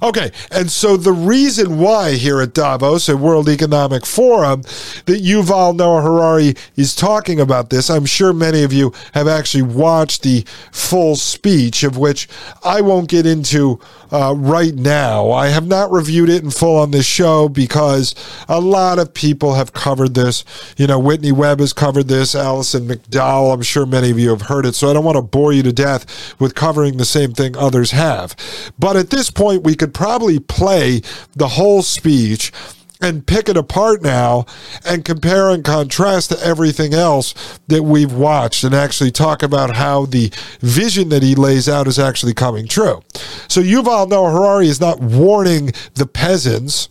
Okay, and so the reason why here at Davos at World Economic Forum that Yuval Noah Harari is talking about this, I'm sure many of you have actually watched the full speech, of which I won't get into uh, right now. I have not reviewed it in full on this show because a lot of people have covered this. You know, Whitney Webb has covered this, Allison McDowell, I'm sure many of you have heard it, so I don't want to bore you to death with covering the same thing others have. But at this point, we could probably play the whole speech and pick it apart now and compare and contrast to everything else that we've watched and actually talk about how the vision that he lays out is actually coming true. So Yuval Noah Harari is not warning the peasants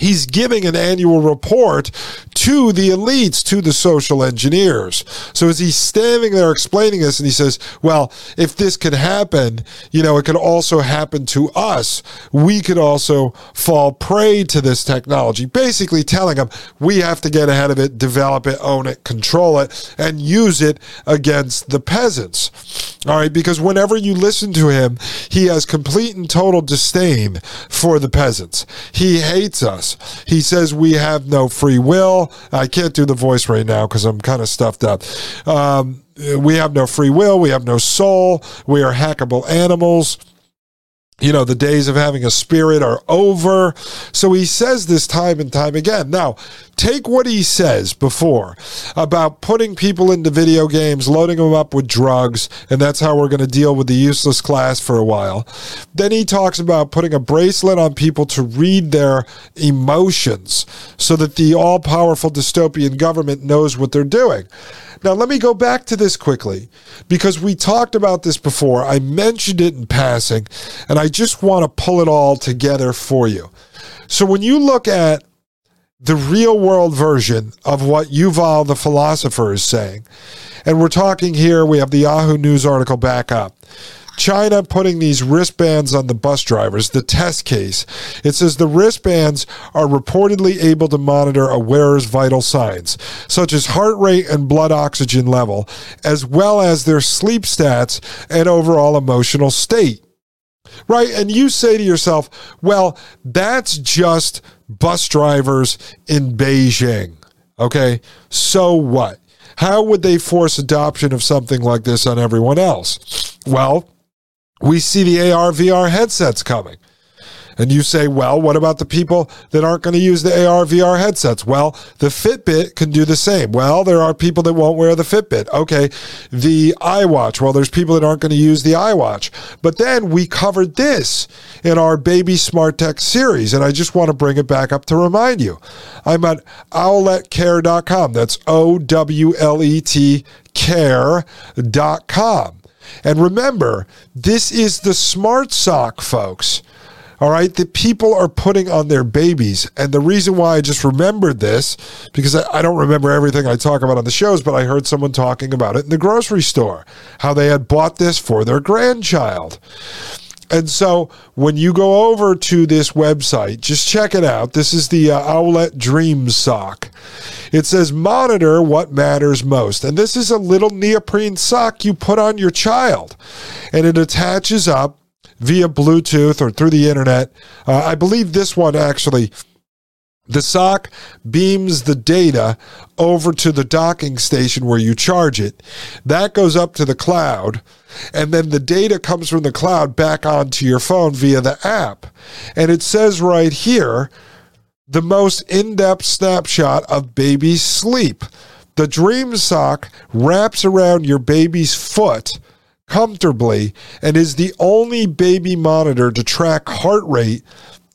he's giving an annual report to the elites, to the social engineers. So as he's standing there explaining this, and he says, Well, if this could happen, you know, it could also happen to us. We could also fall prey to this technology. Basically telling them we have to get ahead of it, develop it, own it, control it, and use it against the peasants. All right, because whenever you listen to him, he has complete and total disdain for the peasants. He hates us. He says we have no free will. I can't do the voice right now because I'm kind of stuffed up. Um, we have no free will. We have no soul. We are hackable animals you know, the days of having a spirit are over. So he says this time and time again. Now, take what he says before about putting people into video games, loading them up with drugs, and that's how we're going to deal with the useless class for a while. Then he talks about putting a bracelet on people to read their emotions so that the all powerful dystopian government knows what they're doing. Now, let me go back to this quickly because we talked about this before. I mentioned it in passing, and I just want to pull it all together for you. So, when you look at the real world version of what Yuval the philosopher is saying, and we're talking here, we have the Yahoo News article back up. China putting these wristbands on the bus drivers, the test case. It says the wristbands are reportedly able to monitor a wearer's vital signs, such as heart rate and blood oxygen level, as well as their sleep stats and overall emotional state. Right? And you say to yourself, well, that's just bus drivers in Beijing. Okay, so what? How would they force adoption of something like this on everyone else? Well, we see the AR VR headsets coming. And you say, well, what about the people that aren't going to use the AR VR headsets? Well, the Fitbit can do the same. Well, there are people that won't wear the Fitbit. Okay. The iWatch. Well, there's people that aren't going to use the iWatch. But then we covered this in our Baby Smart Tech series. And I just want to bring it back up to remind you. I'm at owletcare.com. That's O W L E T care.com. And remember, this is the smart sock, folks all right, that people are putting on their babies. And the reason why I just remembered this, because I, I, don't remember everything I talk about on the shows, but I heard someone talking about it in the grocery store, how they had bought this for their grandchild. And so when you go over to this website, just check it out. This is the uh, Owlet Dream Sock. It says monitor what matters most. And this is a little neoprene sock you put on your child. And it attaches up via Bluetooth or through the internet. Uh, I believe this one actually. The sock beams the data over to the docking station where you charge it. That goes up to the cloud, and then the data comes from the cloud back onto your phone via the app. And it says right here the most in depth snapshot of baby's sleep. The Dream Sock wraps around your baby's foot comfortably and is the only baby monitor to track heart rate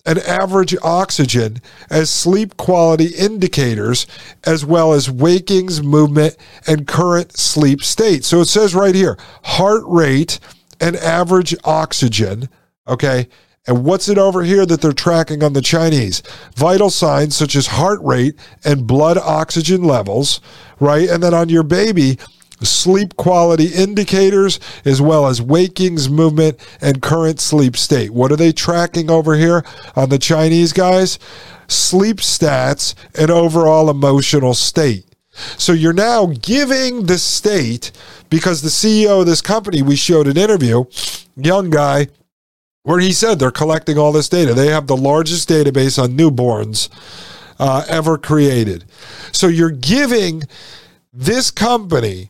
and average oxygen as sleep quality indicators, as well as wakings, movement, and current sleep state. So it says right here heart rate and average oxygen. Okay. And what's it over here that they're tracking on the Chinese? Vital signs such as heart rate and blood oxygen levels, right? And then on your baby, sleep quality indicators, as well as wakings, movement, and current sleep state. What are they tracking over here on the Chinese guys? Sleep stats and overall emotional state. So you're now giving the state, because the CEO of this company, we showed an interview, young guy, where he said they're collecting all this data. They have the largest database on newborns uh, ever created. So you're giving this company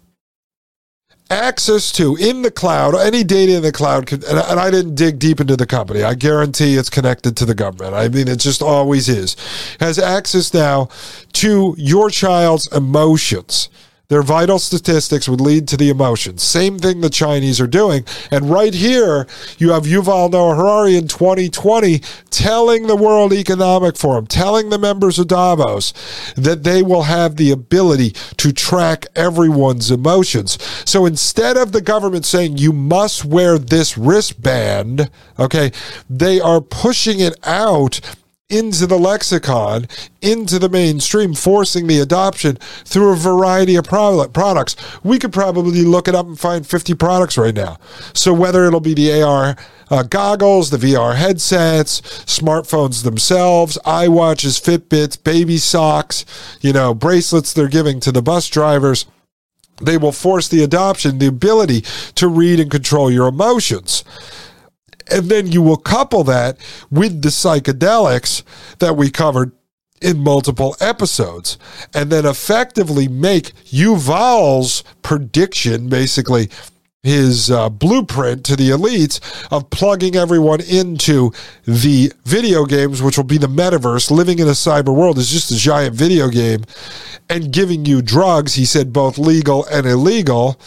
access to in the cloud, any data in the cloud, and I didn't dig deep into the company. I guarantee it's connected to the government. I mean, it just always is. Has access now to your child's emotions their vital statistics would lead to the emotions. Same thing the Chinese are doing. And right here, you have Yuval Noah Harari in 2020 telling the World Economic Forum, telling the members of Davos that they will have the ability to track everyone's emotions. So instead of the government saying you must wear this wristband, okay, they are pushing it out into the lexicon, into the mainstream, forcing the adoption through a variety of pro- products. We could probably look it up and find 50 products right now. So whether it'll be the AR uh, goggles, the VR headsets, smartphones themselves, iWatches, Fitbits, baby socks, you know, bracelets they're giving to the bus drivers they will force the adoption, the ability to read and control your emotions. And then you will couple that with the psychedelics that we covered in multiple episodes and then effectively make Yuval's prediction, basically his uh, blueprint to the elites of plugging everyone into the video games, which will be the metaverse. Living in a cyber world is just a giant video game and giving you drugs, he said, both legal and illegal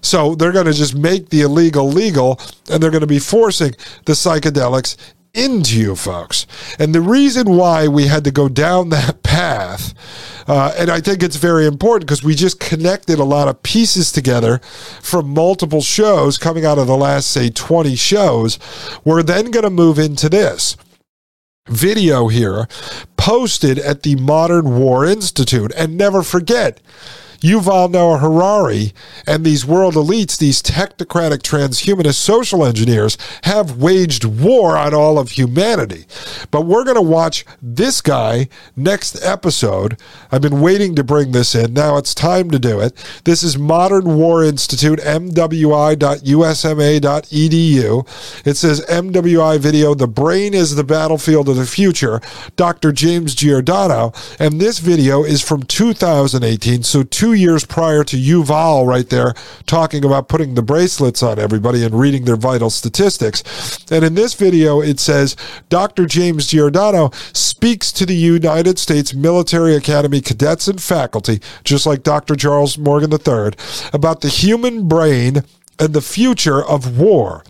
so they're going to just make the illegal legal and they're going to be forcing the psychedelics into you folks. And the reason why we had to go down that path, uh, and I think it's very important because we just connected a lot of pieces together from multiple shows coming out of the last, say, 20 shows. We're then going to move into this video here posted at the Modern War Institute. And never forget, Yuval Noah Harari and these world elites, these technocratic transhumanist social engineers, have waged war on all of humanity. But we're going to watch this guy next episode. I've been waiting to bring this in. Now it's time to do it. This is Modern War Institute, mwi.usma.edu. It says MWI video, The Brain is the Battlefield of the Future, Dr. James Giordano. And this video is from 2018, so two years prior to Yuval right there talking about putting the bracelets on everybody and reading their vital statistics. And in this video, it says Dr. James Giordano speaks to the United States Military Academy cadets and faculty, just like Dr. Charles Morgan III, about the human brain and the future of war.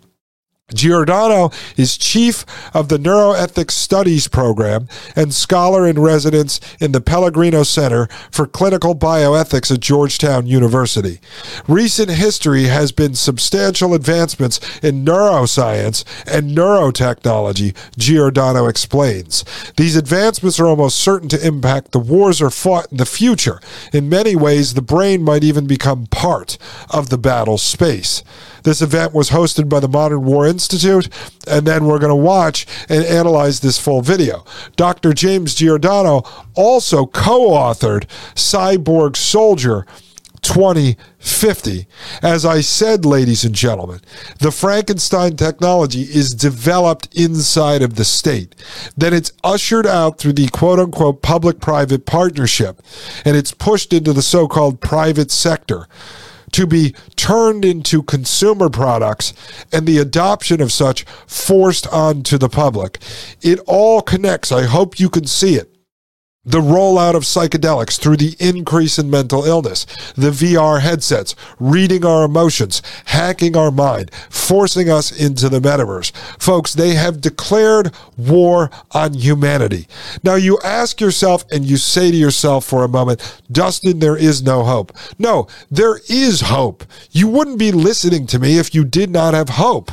Giordano is chief of the Neuroethics Studies Program and scholar in residence in the Pellegrino Center for Clinical Bioethics at Georgetown University. Recent history has been substantial advancements in neuroscience and neurotechnology, Giordano explains. These advancements are almost certain to impact the wars are fought in the future. In many ways, the brain might even become part of the battle space. This event was hosted by the Modern War Institute, and then we're going to watch and analyze this full video. Dr. James Giordano also co authored Cyborg Soldier. 2050. As I said, ladies and gentlemen, the Frankenstein technology is developed inside of the state. Then it's ushered out through the quote unquote public private partnership, and it's pushed into the so called private sector to be turned into consumer products and the adoption of such forced onto the public. It all connects. I hope you can see it the rollout of psychedelics through the increase in mental illness, the VR headsets, reading our emotions, hacking our mind, forcing us into the metaverse. Folks, they have declared war on humanity. Now you ask yourself and you say to yourself for a moment, Dustin, there is no hope. No, there is hope. You wouldn't be listening to me if you did not have hope.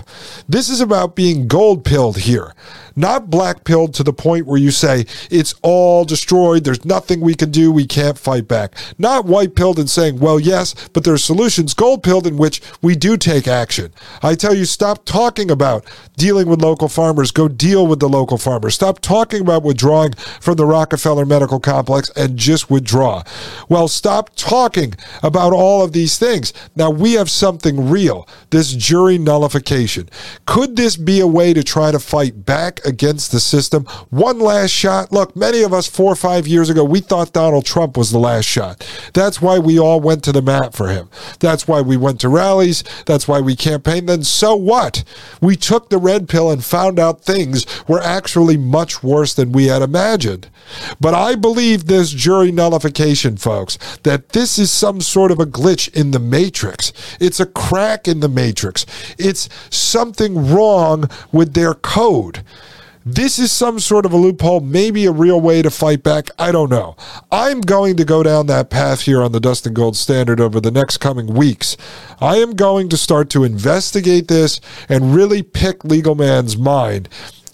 This is about being gold pilled here not black pilled to the point where you say it's all destroyed. There's nothing we can do. We can't fight back. Not white pilled and saying, well, yes, but there are solutions. Gold pilled in which we do take action. I tell you, stop talking about dealing with local farmers. Go deal with the local farmers. Stop talking about withdrawing from the Rockefeller Medical Complex and just withdraw. Well, stop talking about all of these things. Now we have something real. This jury nullification. Could this be a way to try to fight back against the system. One last shot. Look, many of us four or five years ago, we thought Donald Trump was the last shot. That's why we all went to the mat for him. That's why we went to rallies. That's why we campaigned. Then so what? We took the red pill and found out things were actually much worse than we had imagined. But I believe this jury nullification, folks, that this is some sort of a glitch in the matrix. It's a crack in the matrix. It's something wrong with their code. This is some sort of a loophole, maybe a real way to fight back. I don't know. I'm going to go down that path here on the Dustin Gold Standard over the next coming weeks. I am going to start to investigate this and really pick Legal Man's mind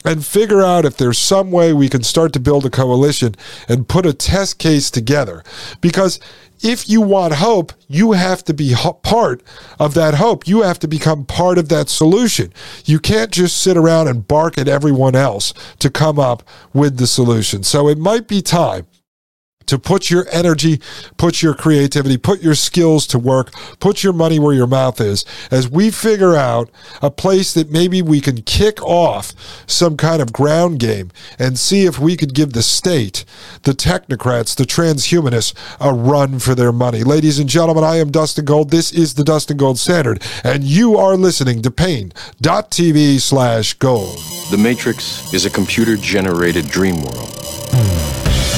and figure out if there's some way we can start to build a coalition and put a test case together. Because if you want hope, you have to be part of that hope. You have to become part of that solution. You can't just sit around and bark at everyone else to come up with the solution. So it might be time to put your energy, put your creativity, put your skills to work, put your money where your mouth is as we figure out a place that maybe we can kick off some kind of ground game and see if we could give the state, the technocrats, the transhumanists a run for their money. Ladies and gentlemen, I am Dustin Gold. This is the Dustin Gold Standard, and you are listening to Paine.tv slash gold. The Matrix is a computer generated dream world hmm.